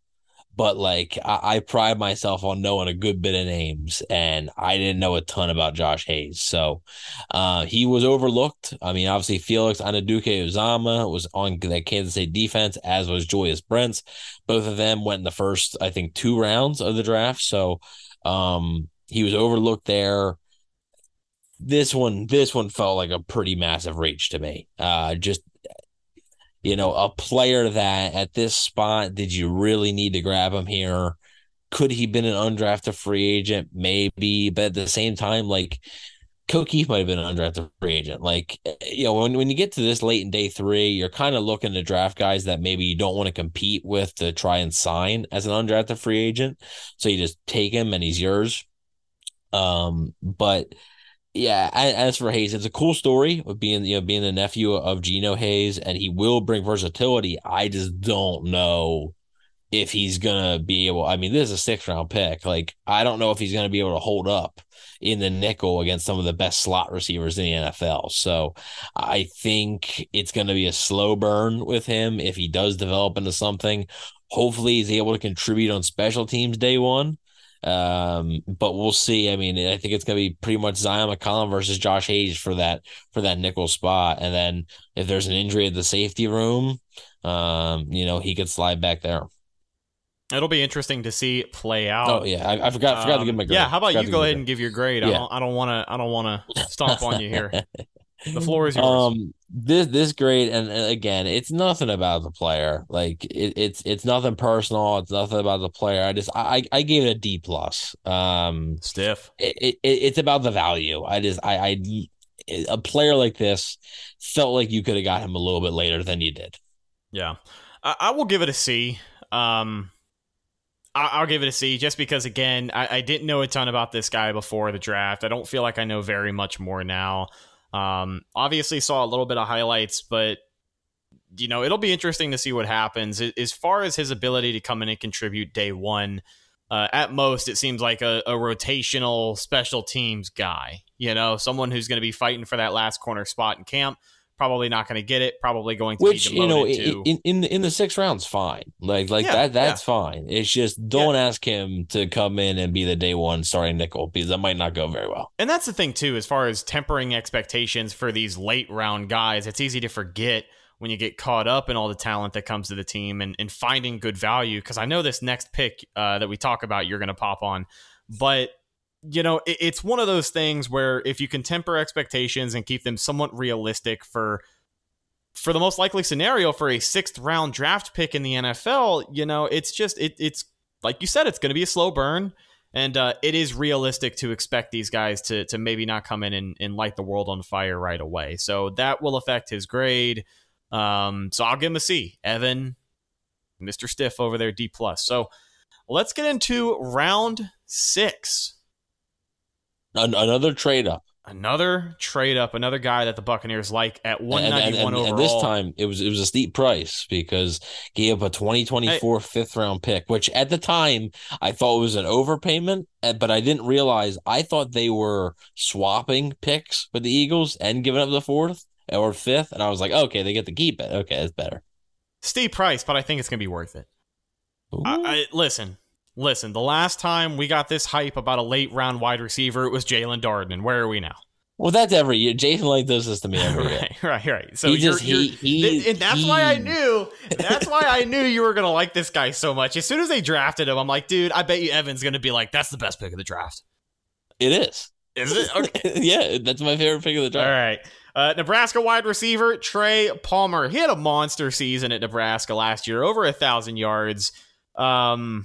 but like I, I, pride myself on knowing a good bit of names, and I didn't know a ton about Josh Hayes. So uh, he was overlooked. I mean, obviously Felix Anudike-Uzomah was on that Kansas State defense, as was Julius Brents. Both of them went in the first, I think, two rounds of the draft. So um, he was overlooked there this one this one felt like a pretty massive reach to me uh just you know, a player that at this spot, did you really need to grab him here? Could he been an undrafted free agent? Maybe, but at the same time, like Kieft might have been an undrafted free agent. Like, you know, when, when you get to this late in day three, you're kind of looking to draft guys that maybe you don't want to compete with to try and sign as an undrafted free agent. So you just take him and he's yours. Um, but yeah, as for Hayes, it's a cool story of being you know being the nephew of Geno Hayes, and he will bring versatility. I just don't know if he's gonna be able. I mean, this is a six round pick. Like, I don't know if he's gonna be able to hold up in the nickel against some of the best slot receivers in the NFL. So, I think it's gonna be a slow burn with him if he does develop into something. Hopefully, he's able to contribute on special teams day one. Um, but we'll see. I mean, I think it's gonna be pretty much Zyon McCollum versus Josh Hayes for that for that nickel spot. And then if there's an injury at the safety room, um, you know, he could slide back there. It'll be interesting to see play out. Oh yeah, I, I forgot. forgot um, to give my grade. Yeah, how about you go ahead and give your grade? Yeah. I don't. want to. I don't want to stomp on you here. The floor is yours. Um, this this grade, and, and again, it's nothing about the player. Like it, it's it's nothing personal. It's nothing about the player. I just I I gave it a D plus. Um, stiff. It, it, it's about the value. I just I I a player like this felt like you could have got him a little bit later than you did. Yeah, I, I will give it a C. Um, I, will give it a C just because, again, I, I, didn't know a ton about this guy before the draft. I don't feel like I know very much more now. Um, obviously, saw a little bit of highlights, but you know it'll be interesting to see what happens as far as his ability to come in and contribute day one. Uh, at most, it seems like a, a, rotational special teams guy. You know, someone who's going to be fighting for that last corner spot in camp probably not going to get it. Probably going to which you know in, in in the, in the six rounds, fine. Like like yeah, that that's yeah. fine. It's just don't yeah. ask him to come in and be the day one starting nickel because that might not go very well. And that's the thing too, as far as tempering expectations for these late round guys. It's easy to forget when you get caught up in all the talent that comes to the team and, and finding good value. Because I know this next pick uh, that we talk about, you're going to pop on, but you know, it, it's one of those things where if you can temper expectations and keep them somewhat realistic for for the most likely scenario for a sixth round draft pick in the NFL, you know, it's just it, it's like you said, it's going to be a slow burn, and uh, it is realistic to expect these guys to to maybe not come in and, and light the world on fire right away. So that will affect his grade. Um, so I'll give him a C. Evan, Mr. Stiff over there, D plus. So let's get into round six. An- another trade up. Another trade up, another guy that the Buccaneers like at 191 and, and, and, overall. And this time it was it was a steep price because gave up a 2024 hey. fifth round pick, which at the time I thought was an overpayment, eh, but I didn't realize I thought they were swapping picks with the Eagles and giving up the fourth or fifth, and I was like, okay, they get to keep it. Okay, that's better. Steep price, but I think it's gonna be worth it. I, I, listen, listen. The last time we got this hype about a late round wide receiver, it was Jaelon Darden. And where are we now? Well, that's every year. Jason Licht does this to me every year. right, right, right. So He you're, just- you're, he- he- th- and that's he- why I knew. That's why I knew you were gonna like this guy so much. As soon as they drafted him, I'm like, dude, I bet you Evan's gonna be like, that's the best pick of the draft. It is. Is it? Okay. yeah, that's my favorite pick of the draft. All right. Uh, Nebraska wide receiver Trey Palmer. He had a monster season at Nebraska last year, over a thousand yards. Um,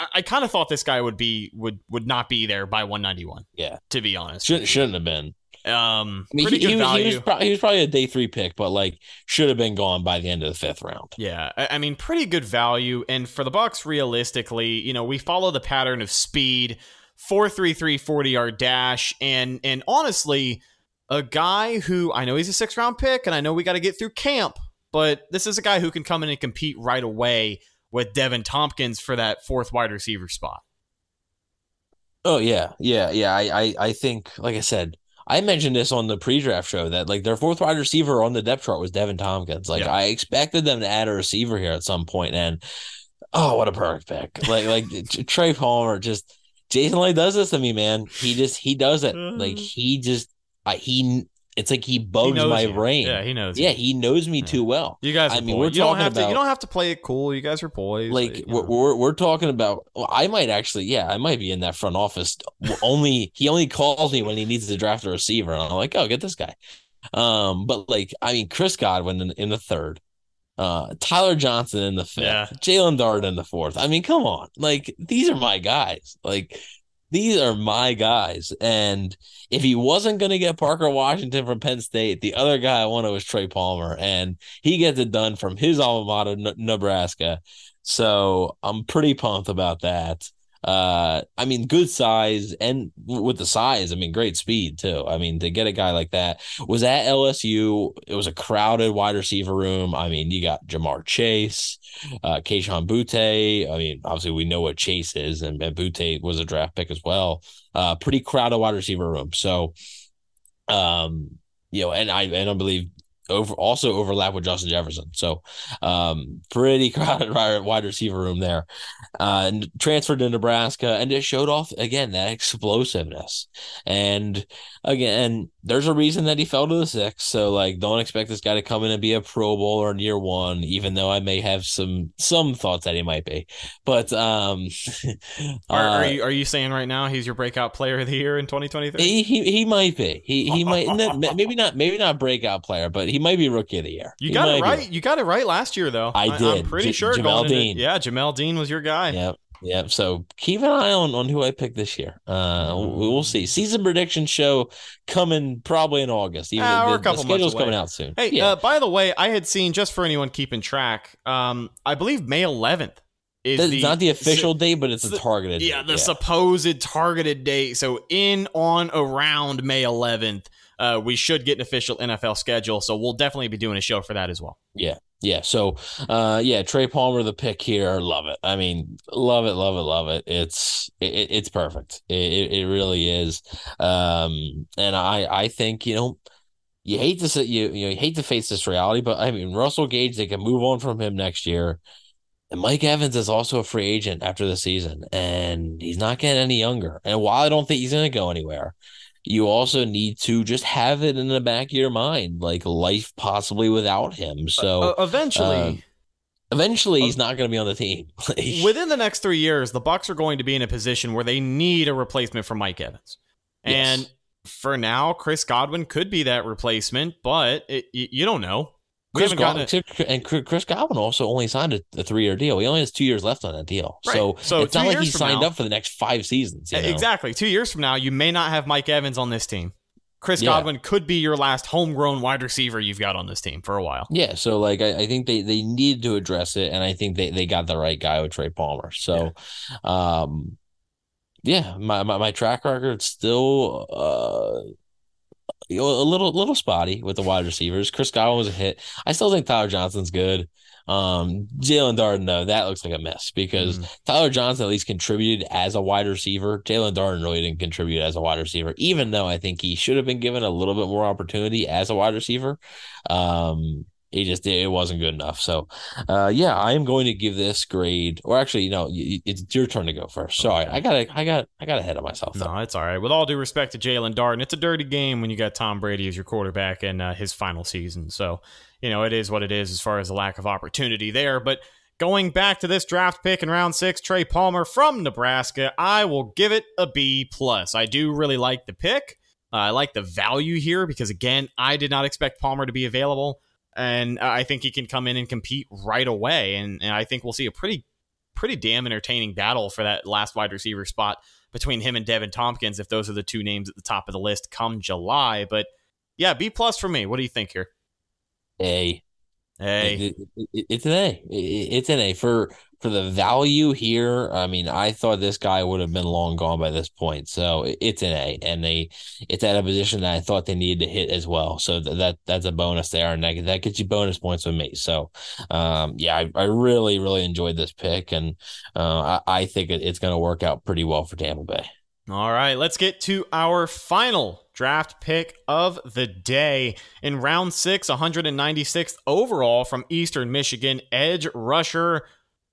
I, I kind of thought this guy would be would would not be there by 191. Yeah. to be honest. Shouldn't shouldn't have been. Um, I mean, pretty he, good he, he was pro- he was probably a day three pick, but like should have been gone by the end of the fifth round. Yeah, I I mean, pretty good value. And for the Bucs, realistically, you know, we follow the pattern of speed, 433 40 yard dash, and and honestly, a guy who I know he's a six round pick, and I know we got to get through camp, but this is a guy who can come in and compete right away with Deven Thompkins for that fourth wide receiver spot. Oh yeah, yeah, yeah. I, I, I think, like I said, I mentioned this on the pre-draft show that like their fourth wide receiver on the depth chart was Deven Thompkins. Like Yeah. I expected them to add a receiver here at some point, and oh, what a perfect pick! Like like T- Trey Palmer just Jason Licht does this to me, man. He just he does it. Like he just I, he it's like he bugs my you. brain. Yeah, he knows. Yeah, you. he knows me too well. You guys, I mean, boys. we're you don't talking have to. You don't have to play it cool. You guys are boys. like we're, we're we're talking about well, I might actually yeah I might be in that front office only he only calls me when he needs to draft a receiver and I'm like oh get this guy um but like I mean Chris Godwin in, in the third uh Tyler Johnson in the fifth Yeah. Jalen Dart in the fourth I mean come on like these are my guys like these are my guys and if he wasn't going to get Parker Washington from Penn State the other guy I wanted was Trey Palmer and he gets it done from his alma mater Nebraska so I'm pretty pumped about that. Uh, I mean, good size and with the size, I mean, great speed too. I mean, to get a guy like that was at LSU. It was a crowded wide receiver room. I mean, you got Ja'Marr Chase, uh, Kayshon Boutte. I mean, obviously we know what Chase is, and, and Boutte was a draft pick as well. Uh, pretty crowded wide receiver room. So, um, you know, and I and I believe over also overlap with Justin Jefferson. So um pretty crowded wide receiver room there. Uh and transferred to Nebraska and it showed off again that explosiveness. And again, there's a reason that he fell to the six. So like don't expect this guy to come in and be a pro Bowl or year one, even though I may have some some thoughts that he might be. But um Are, are uh, you are you saying right now he's your breakout player of the year in 2023? he, he he might be. He he might maybe not maybe not breakout player, but he might be rookie of the year. You He got it might be. right. You got it right last year, though. I I'm did. pretty J- sure. Jamel going into- Dean. yeah, Jamel Dean was your guy. Yep. Yep. So keep an eye on on who I pick this year. Uh, we will see. Season prediction show coming probably in August. Even Ah, the, the couple months schedule's coming out soon. Hey, yeah. uh, by the way, I had seen just for anyone keeping track. Um, I believe May 11th is the not the official date, but it's a targeted. Yeah, date, the supposed targeted date. So in on around May 11th, uh, we should get an official NFL schedule. So we'll definitely be doing a show for that as well. Yeah. Yeah. So, uh, yeah, Trey Palmer, the pick here, love it. I mean, love it, love it, love it. It's it, it's perfect. It, it really is. Um, and I I think you know you hate to you you, know, you hate to face this reality, but I mean Russell Gage, they can move on from him next year. And Mike Evans is also a free agent after the season, and he's not getting any younger. And while I don't think he's going to go anywhere, you also need to just have it in the back of your mind, like life possibly without him. So Uh, eventually, um, eventually, he's not going to be on the team. Within the next three years, the Bucs are going to be in a position where they need a replacement for Mike Evans. And Yes. for now, Chris Godwin could be that replacement, but it, you don't know. Chris Godwin, and Chris Godwin also only signed a, a three year deal. He only has two years left on that deal. Right. So, So it's not like he signed now- up for the next five seasons. You know? Exactly. Two years from now, you may not have Mike Evans on this team. Chris Yeah. Godwin could be your last homegrown wide receiver you've got on this team for a while. Yeah, so like I, I think they they needed to address it, and I think they they got the right guy with Trey Palmer. So, um, yeah, my, my my track record still uh a little little spotty with the wide receivers. Chris Godwin was a hit. I still think Tyler Johnson's good. Um, Jaelon Darden though that looks like a mess because Mm. Tyler Johnson at least contributed as a wide receiver. Jaelon Darden really didn't contribute as a wide receiver, even though I think he should have been given a little bit more opportunity as a wide receiver. Um, He just it wasn't good enough. So, uh, yeah, I am going to give this grade. Or actually, you know, it's your turn to go first. Sorry, I got I got I got ahead of myself. Though. No, it's all right. With all due respect to Jaelon Darden, it's a dirty game when you got Tom Brady as your quarterback in uh, his final season. So, you know, it is what it is as far as the lack of opportunity there. But going back to this draft pick in round six, Trey Palmer from Nebraska, I will give it a B plus. I do really like the pick. Uh, I like the value here because again, I did not expect Palmer to be available, and I think he can come in and compete right away. And, and I think we'll see a pretty, pretty damn entertaining battle for that last wide receiver spot between him and Deven Thompkins if those are the two names at the top of the list come July. But yeah, B plus for me. What do you think here? A. Hey, it, it, it, it's an A. it's an A for for the value here. I mean, I thought this guy would have been long gone by this point, so it's an A, and they it's at a position that I thought they needed to hit as well. So that that a bonus there, and that, that gets you bonus points with me. So, um, yeah, I, I really really enjoyed this pick, and uh, I, I think it's going to work out pretty well for Tampa Bay. All right, let's get to our final draft pick of the day. In round six, 196th overall from Eastern Michigan, edge rusher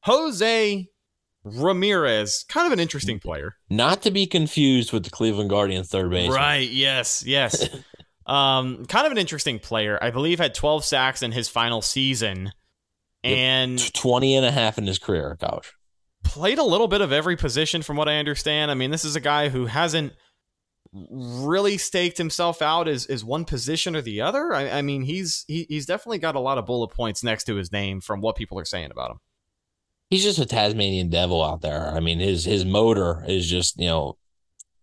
Jose Ramirez. Kind of an interesting player. Not to be confused with the Cleveland Guardians third base. Right, yes, yes. um, kind of an interesting player. I believe had 12 sacks in his final season. And yep. 20 and a half in his career college. Played a little bit of every position from what I understand. I mean, this is a guy who hasn't – really staked himself out as, as one position or the other. I, I mean, he's he, he's definitely got a lot of bullet points next to his name from what people are saying about him. He's just a Tasmanian devil out there. I mean, his his motor is just you know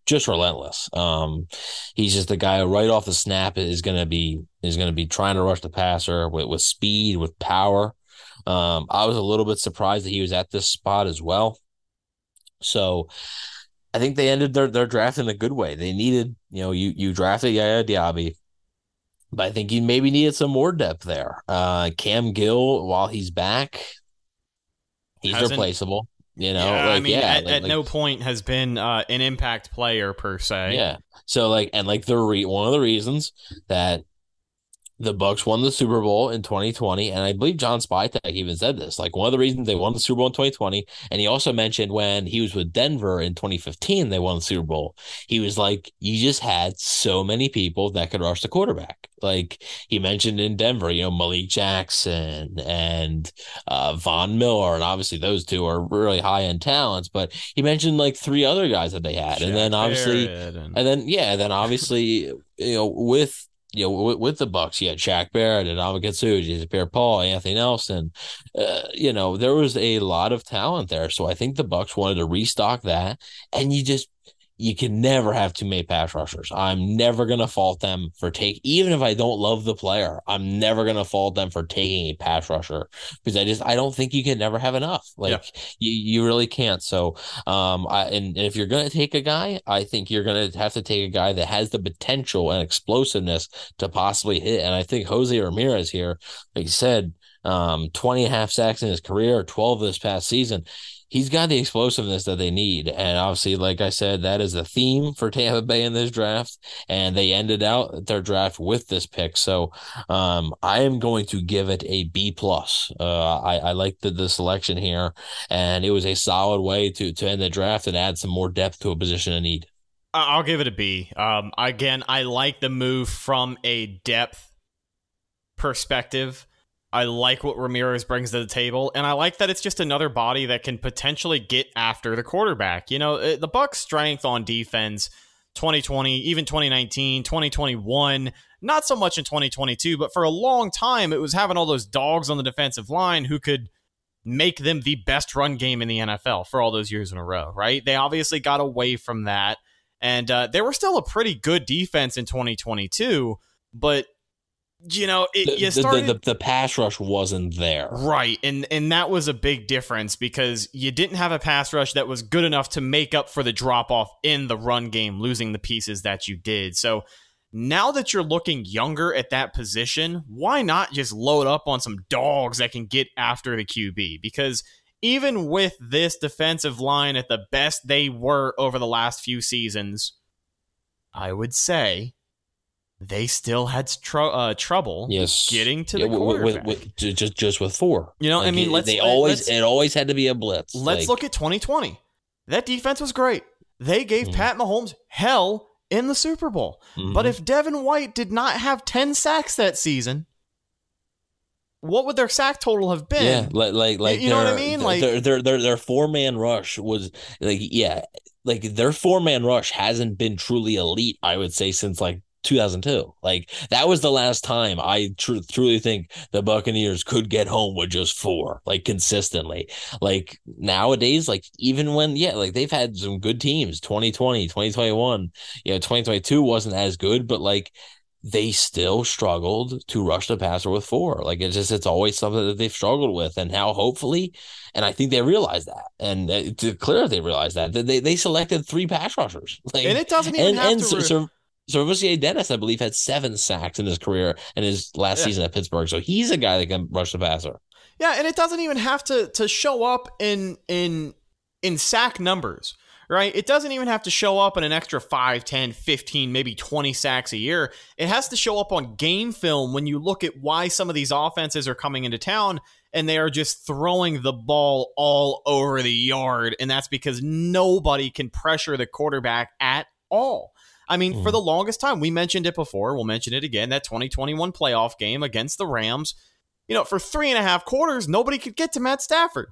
just relentless. Um, he's just the guy right off the snap is going to be is going to be trying to rush the passer with, with speed, with power. Um, I was a little bit surprised that he was at this spot as well. So I think they ended their, their draft in a good way. They needed, you know, you you drafted Yaya Diaby, but I think you maybe needed some more depth there. Uh, Cam Gill, while he's back, he's Hasn't, replaceable. You know, yeah, like, I mean, yeah, at, like, at no point has been uh, an impact player per se. Yeah. So like, and like the re- one of the reasons that the Bucs won the Super Bowl in 2020, and I believe John Spytek even said this. Like one of the reasons they won the Super Bowl in 2020, and he also mentioned when he was with Denver in 2015, they won the Super Bowl. He was like, "You just had so many people that could rush the quarterback." Like he mentioned in Denver, you know, Malik Jackson and uh, Von Miller, and obviously those two are really high end talents. But he mentioned like three other guys that they had, and then obviously, and... and then yeah, and then obviously, you know, with you know, with, with, the Bucs, you had Shaq Barrett and Amakatsuji, Pierre Paul, Anthony Nelson. Uh, you know, there was a lot of talent there. So I think the Bucs wanted to restock that, and you just you can never have too many pass rushers. I'm never gonna fault them for take even if I don't love the player, I'm never gonna fault them for taking a pass rusher because I just I don't think you can never have enough. Like yeah. you, you really can't. So um I and, and if you're gonna take a guy, I think you're gonna have to take a guy that has the potential and explosiveness to possibly hit. And I think Jose Ramirez here, like you said, um 20 and a half sacks in his career, 12 this past season he's got the explosiveness that they need. And obviously, like I said, that is the theme for Tampa Bay in this draft. And they ended out their draft with this pick. So um, I am going to give it a B plus. Uh, I, I like the, the selection here, and it was a solid way to to end the draft and add some more depth to a position of need. I'll give it a B. Um, again, I like the move from a depth perspective. I like what Ramirez brings to the table, and I like that it's just another body that can potentially get after the quarterback. You know, uh, the Bucs' strength on defense, 2020, even 2019, 2021, not so much in 2022, but for a long time, it was having all those dogs on the defensive line who could make them the best run game in the NFL for all those years in a row, right? They obviously got away from that, and uh, they were still a pretty good defense in 2022, but you know, it, the, you started the, the, the, pass rush wasn't there, right? And and that was a big difference because you didn't have a pass rush that was good enough to make up for the drop off in the run game, losing the pieces that you did. So now that you're looking younger at that position, why not just load up on some dogs that can get after the QB? Because even with this defensive line at the best they were over the last few seasons, I would say they still had tr- uh, trouble yes getting to Yeah, the with- with- quarterback. with- just just with four. You know, I mean, it- let's- they always it always had to be a blitz. Let's Like, look at 2020. That defense was great. They gave Mhm. Pat Mahomes hell in the Super Bowl. But mhm. if Devin White did not have 10 sacks that season, what would their sack total have been? Yeah, like like like you know what I mean? Like- their their their, their four man rush was like yeah, like their four man rush hasn't been truly elite. I would say since like 2002. Like that was the last time I tr- truly think the Buccaneers could get home with just four, like consistently. Like nowadays, like even when yeah, like they've had some good teams. 2020, 2021, you know, 2022 wasn't as good, but like they still struggled to rush the passer with four. Like it's just it's always something that they've struggled with, and now hopefully, and I think they realize that, and uh, to clear they realize that that they they selected three pass rushers, like And it doesn't even and have and to. so, so SirVocea Dennis, I believe, had seven sacks in his career in his last Yeah. season at Pittsburgh, so he's a guy that can rush the passer. Yeah, and it doesn't even have to to show up in in in sack numbers, right? It doesn't even have to show up in an extra 5, 10, 15, maybe 20 sacks a year. It has to show up on game film when you look at why some of these offenses are coming into town and they are just throwing the ball all over the yard and that's because nobody can pressure the quarterback at all. I mean, for Mhm. the longest time, we mentioned it before. We'll mention it again. That 2021 playoff game against the Rams you know, for three and a half quarters, nobody could get to Matt Stafford.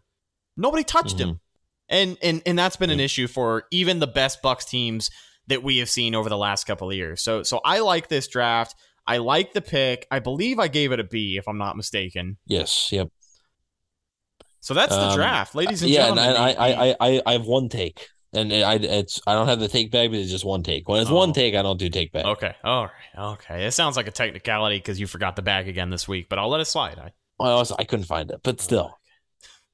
Nobody touched him. And and and that's been an issue for even the best Bucs teams that we have seen over the last couple of years. So so I like this draft. I like the pick. I believe I gave it a B if I'm not mistaken. Yes, yep. So that's the Um, draft, ladies and gentlemen. yeah, and. I, I, I, I, I have one take, and I, it's I don't have the take back, but it's just one take. When it's Oh. one take, I don't do take back. Okay. All right. Okay. It sounds like a technicality because you forgot the bag again this week, but I'll let it slide. I, Well, also, I couldn't find it, but still,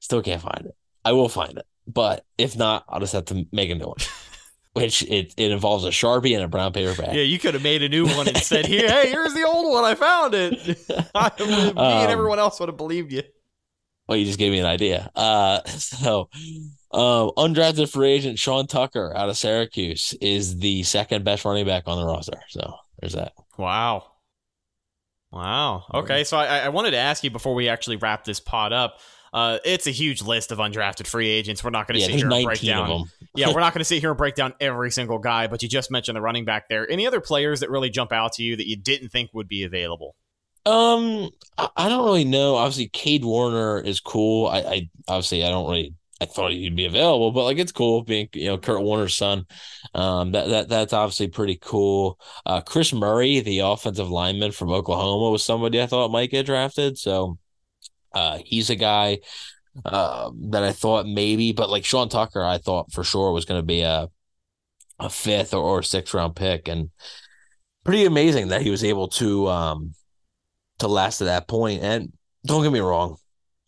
still can't find it. I will find it, but if not, I'll just have to make a new one, which it, it involves a sharpie and a brown paper bag. Yeah, you could have made a new one and said, "Here, hey, here's the old one. I found it." I, me and Um, everyone else would have believed you. Well, you just gave me an idea. Uh, so, um, undrafted free agent Sean Tucker out of Syracuse is the second best running back on the roster. So there's that. Wow. Wow. Okay, so I, I wanted to ask you before we actually wrap this pod up. Uh, it's a huge list of undrafted free agents. We're not going to Yeah, sit here and break 19 of down. yeah, we're not going to sit here and break down every single guy. But you just mentioned the running back there. Any other players that really jump out to you that you didn't think would be available? Um, I, I don't really know. Obviously, Cade Warner is cool. I, I obviously I don't really. I thought he'd be available, but like it's cool being you know Kurt Warner's son. Um, that that that's obviously pretty cool. Uh, Chris Murray, the offensive lineman from Oklahoma, was somebody I thought might get drafted. So, uh, he's a guy uh, that I thought maybe, but like Sean Tucker, I thought for sure was going to be a a fifth or, or sixth round pick, and pretty amazing that he was able to um to last to that point. And don't get me wrong,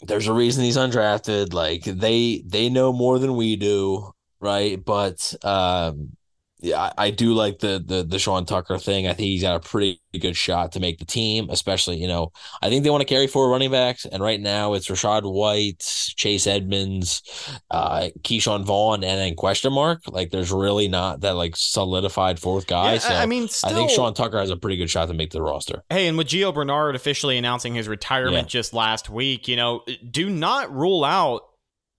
there's a reason he's undrafted. Like they they know more than we do, right? But um yeah, I, I do like the the the Sean Tucker thing. I think he's got a pretty good shot to make the team, especially, you know, I think they want to carry four running backs, and right now it's Rachaad White, Chase Edmonds, uh Ke'Shawn Vaughn, and then question mark. Like there's really not that like solidified fourth guy. Yeah, so I mean, still, I think Sean Tucker has a pretty good shot to make the roster. Hey, and with Gio Bernard officially announcing his retirement Yeah. just last week, you know, do not rule out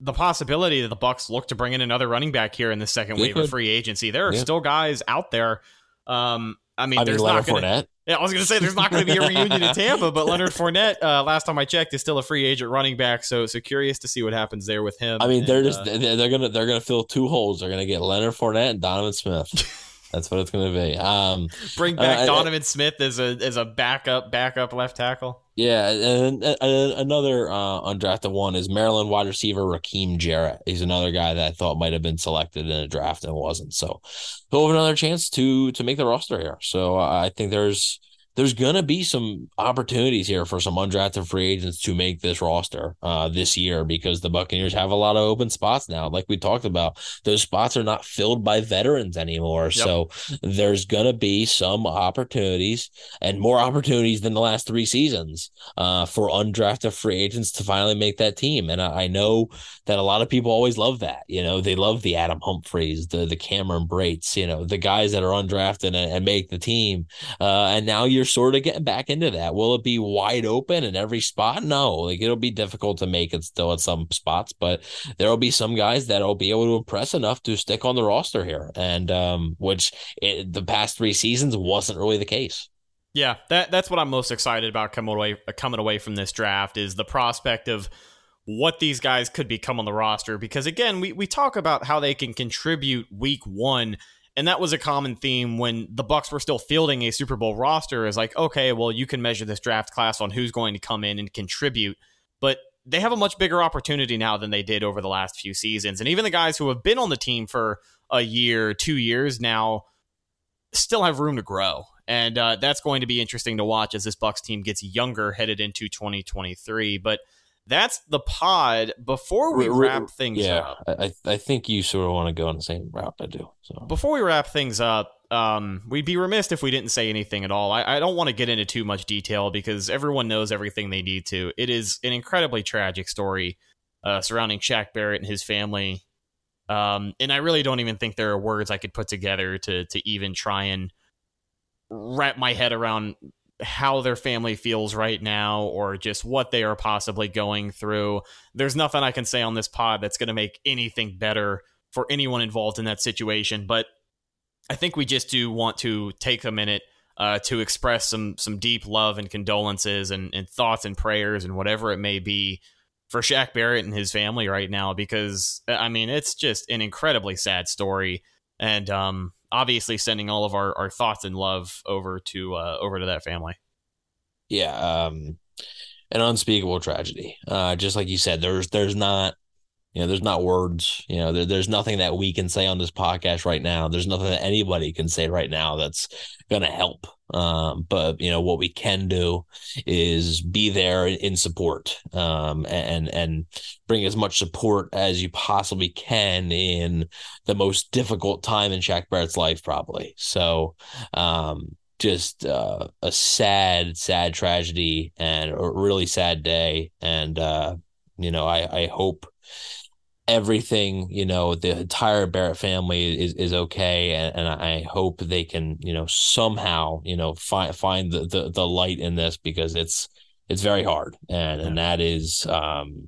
the possibility that the Bucs look to bring in another running back here in the second They wave of free agency. There are Yeah. still guys out there. Um, I mean, I mean, there's Leonard not going to. Fournette. Yeah, I was going to say there's not going to be a reunion in Tampa, but Leonard Fournette, uh, last time I checked, is still a free agent running back. So, so curious to see what happens there with him. I mean, they're just uh, they're, they're gonna they're gonna fill two holes. They're gonna get Leonard Fournette and Donovan Smith. That's what it's gonna be. Um, bring uh, back I- Donovan Smith as a as a backup backup left tackle. yeah, and, and- and another uh, undrafted one is Maryland wide receiver Rakim Jarrett. He's another guy that I thought might have been selected in a draft and wasn't. So he'll have another chance to to make the roster here. So uh, I think there's there's going to be some opportunities here for some undrafted free agents to make this roster uh, this year because the Buccaneers have a lot of open spots now. Like we talked about, those spots are not filled by veterans anymore. Yep. So there's going to be some opportunities and more opportunities than the last three seasons uh, for undrafted free agents to finally make that team. And I, I, know that a lot of people always love that. You know, they love the Adam Humphries, the the Cameron Brates, you know, the guys that are undrafted and, and make the team. Uh, and now you're sort of getting back into that. Will it be wide open in every spot? No, like it'll be difficult to make it still at some spots, but there will be some guys that'll be able to impress enough to stick on the roster here. And um, which it, the past three seasons wasn't really the case. Yeah, that that's what I'm most excited about coming away coming away from this draft is the prospect of what these guys could become on the roster because again we, we talk about how they can contribute week one and that was a common theme when the bucks were still fielding a super bowl roster is like okay well you can measure this draft class on who's going to come in and contribute. But they have a much bigger opportunity now than they did over the last few seasons. And even the guys who have been on the team for a year two years now still have room to grow. And uh, that's going to be interesting to watch as this bucks team gets younger headed into 2023 but that's the pod. Before we wrap things yeah, up, I I think you sort of want to go on the same route I do. So before we wrap things up, um, we'd be remiss if we didn't say anything at all. I, I don't want to get into too much detail because everyone knows everything they need to. It is an incredibly tragic story uh, surrounding Shaq Barrett and his family. Um, and I really don't even think there are words I could put together to to even try and wrap my head around how their family feels right now or just what they are possibly going through. There's nothing I can say on this pod that's going to make anything better for anyone involved in that situation, but I think we just do want to take a minute uh, to express some some deep love and condolences and, and thoughts and prayers and whatever it may be for Shaq Barrett and his family right now because I mean it's just an incredibly sad story and um obviously sending all of our, our thoughts and love over to uh, over to that family. Yeah, um, an unspeakable tragedy. Uh, just like you said, there's there's not you know there's not words. You know there, there's nothing that we can say on this podcast right now. There's nothing that anybody can say right now that's gonna help. Um, but you know what we can do is be there in support um, and and bring as much support as you possibly can in the most difficult time in Shaq Barrett's life, probably. So um, just uh, a sad, sad tragedy and a really sad day. And uh, you know, I I hope everything you know the entire barrett family is is okay and, and i hope they can you know somehow you know find find the, the the light in this because it's it's very hard and and that is um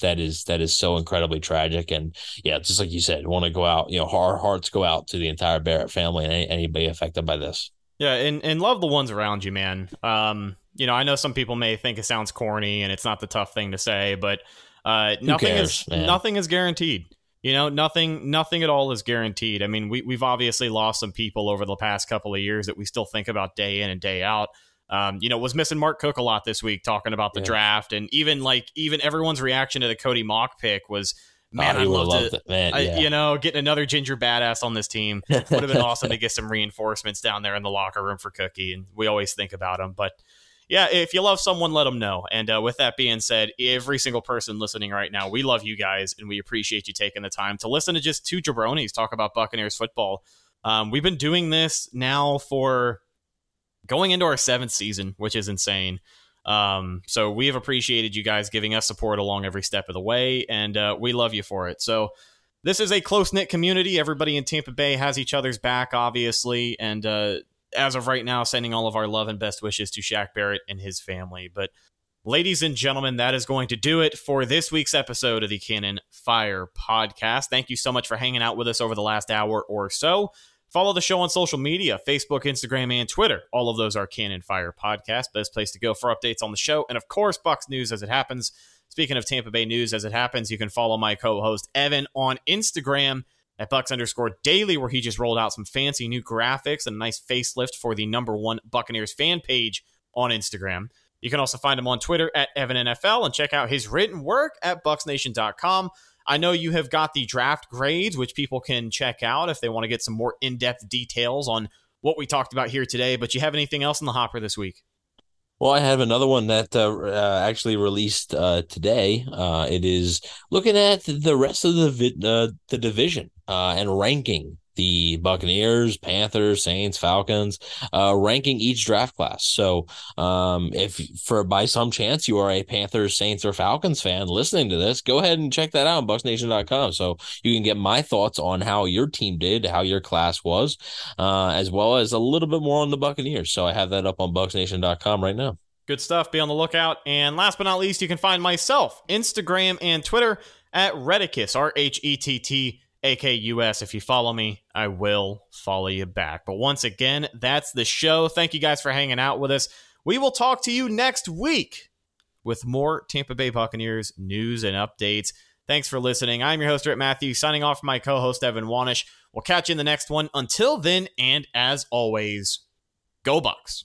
that is that is so incredibly tragic and yeah just like you said want to go out you know our hearts go out to the entire barrett family and any, anybody affected by this. Yeah and and love the ones around you man. Um you know i know some people may think it sounds corny and it's not the tough thing to say but uh, nothing cares, is man? nothing is guaranteed. You know, nothing nothing at all is guaranteed. I mean, we we've obviously lost some people over the past couple of years that we still think about day in and day out. Um, you know, was missing Mark Cook a lot this week talking about the yeah. draft, and even like even everyone's reaction to the Cody Mauch pick was, man, oh, I love to, man, yeah. I, you know, getting another ginger badass on this team would have been awesome to get some reinforcements down there in the locker room for Cookie, and we always think about him, but yeah, if you love someone, let them know. And uh, with that being said, every single person listening right now, we love you guys and we appreciate you taking the time to listen to just two jabronis talk about Buccaneers football. Um, we've been doing this now for going into our seventh season, which is insane. Um, so we have appreciated you guys giving us support along every step of the way, and uh, we love you for it. So this is a close knit community. Everybody in Tampa Bay has each other's back, obviously, and uh, as of right now, sending all of our love and best wishes to Shaq Barrett and his family. But ladies and gentlemen, that is going to do it for this week's episode of the Cannon Fire Podcast. Thank you so much for hanging out with us over the last hour or so. Follow the show on social media Facebook, Instagram, and Twitter. All of those are Cannon Fire Podcast. Best place to go for updates on the show. And of course, Bucs News as it happens. Speaking of Tampa Bay news as it happens, you can follow my co host Evan on Instagram at Bucs underscore daily, where he just rolled out some fancy new graphics and a nice facelift for the number one Buccaneers fan page on Instagram. You can also find him on Twitter at EvanNFL and check out his written work at BucsNation.com. I know you have got the draft grades, which people can check out if they want to get some more in depth details on what we talked about here today. But you have anything else in the hopper this week? Well, I have another one that uh, uh, actually released uh, today. Uh, it is looking at the rest of the vi- uh, the division uh, and ranking the Buccaneers, Panthers, Saints, Falcons, uh, ranking each draft class. So, um, if for by some chance you are a Panthers, Saints, or Falcons fan listening to this, go ahead and check that out on BucsNation.com. So you can get my thoughts on how your team did, how your class was, uh, as well as a little bit more on the Buccaneers. So I have that up on BucsNation.com right now. Good stuff. Be on the lookout. And last but not least, you can find myself, Instagram and Twitter at Rhettacus, R H E T T A K U S. If you follow me, I will follow you back. But once again, that's the show. Thank you guys for hanging out with us. We will talk to you next week with more Tampa Bay Buccaneers news and updates. Thanks for listening. I'm your host, Rhett Matthew, signing off from my co host, Evan Wanish. We'll catch you in the next one. Until then, and as always, go Bucs.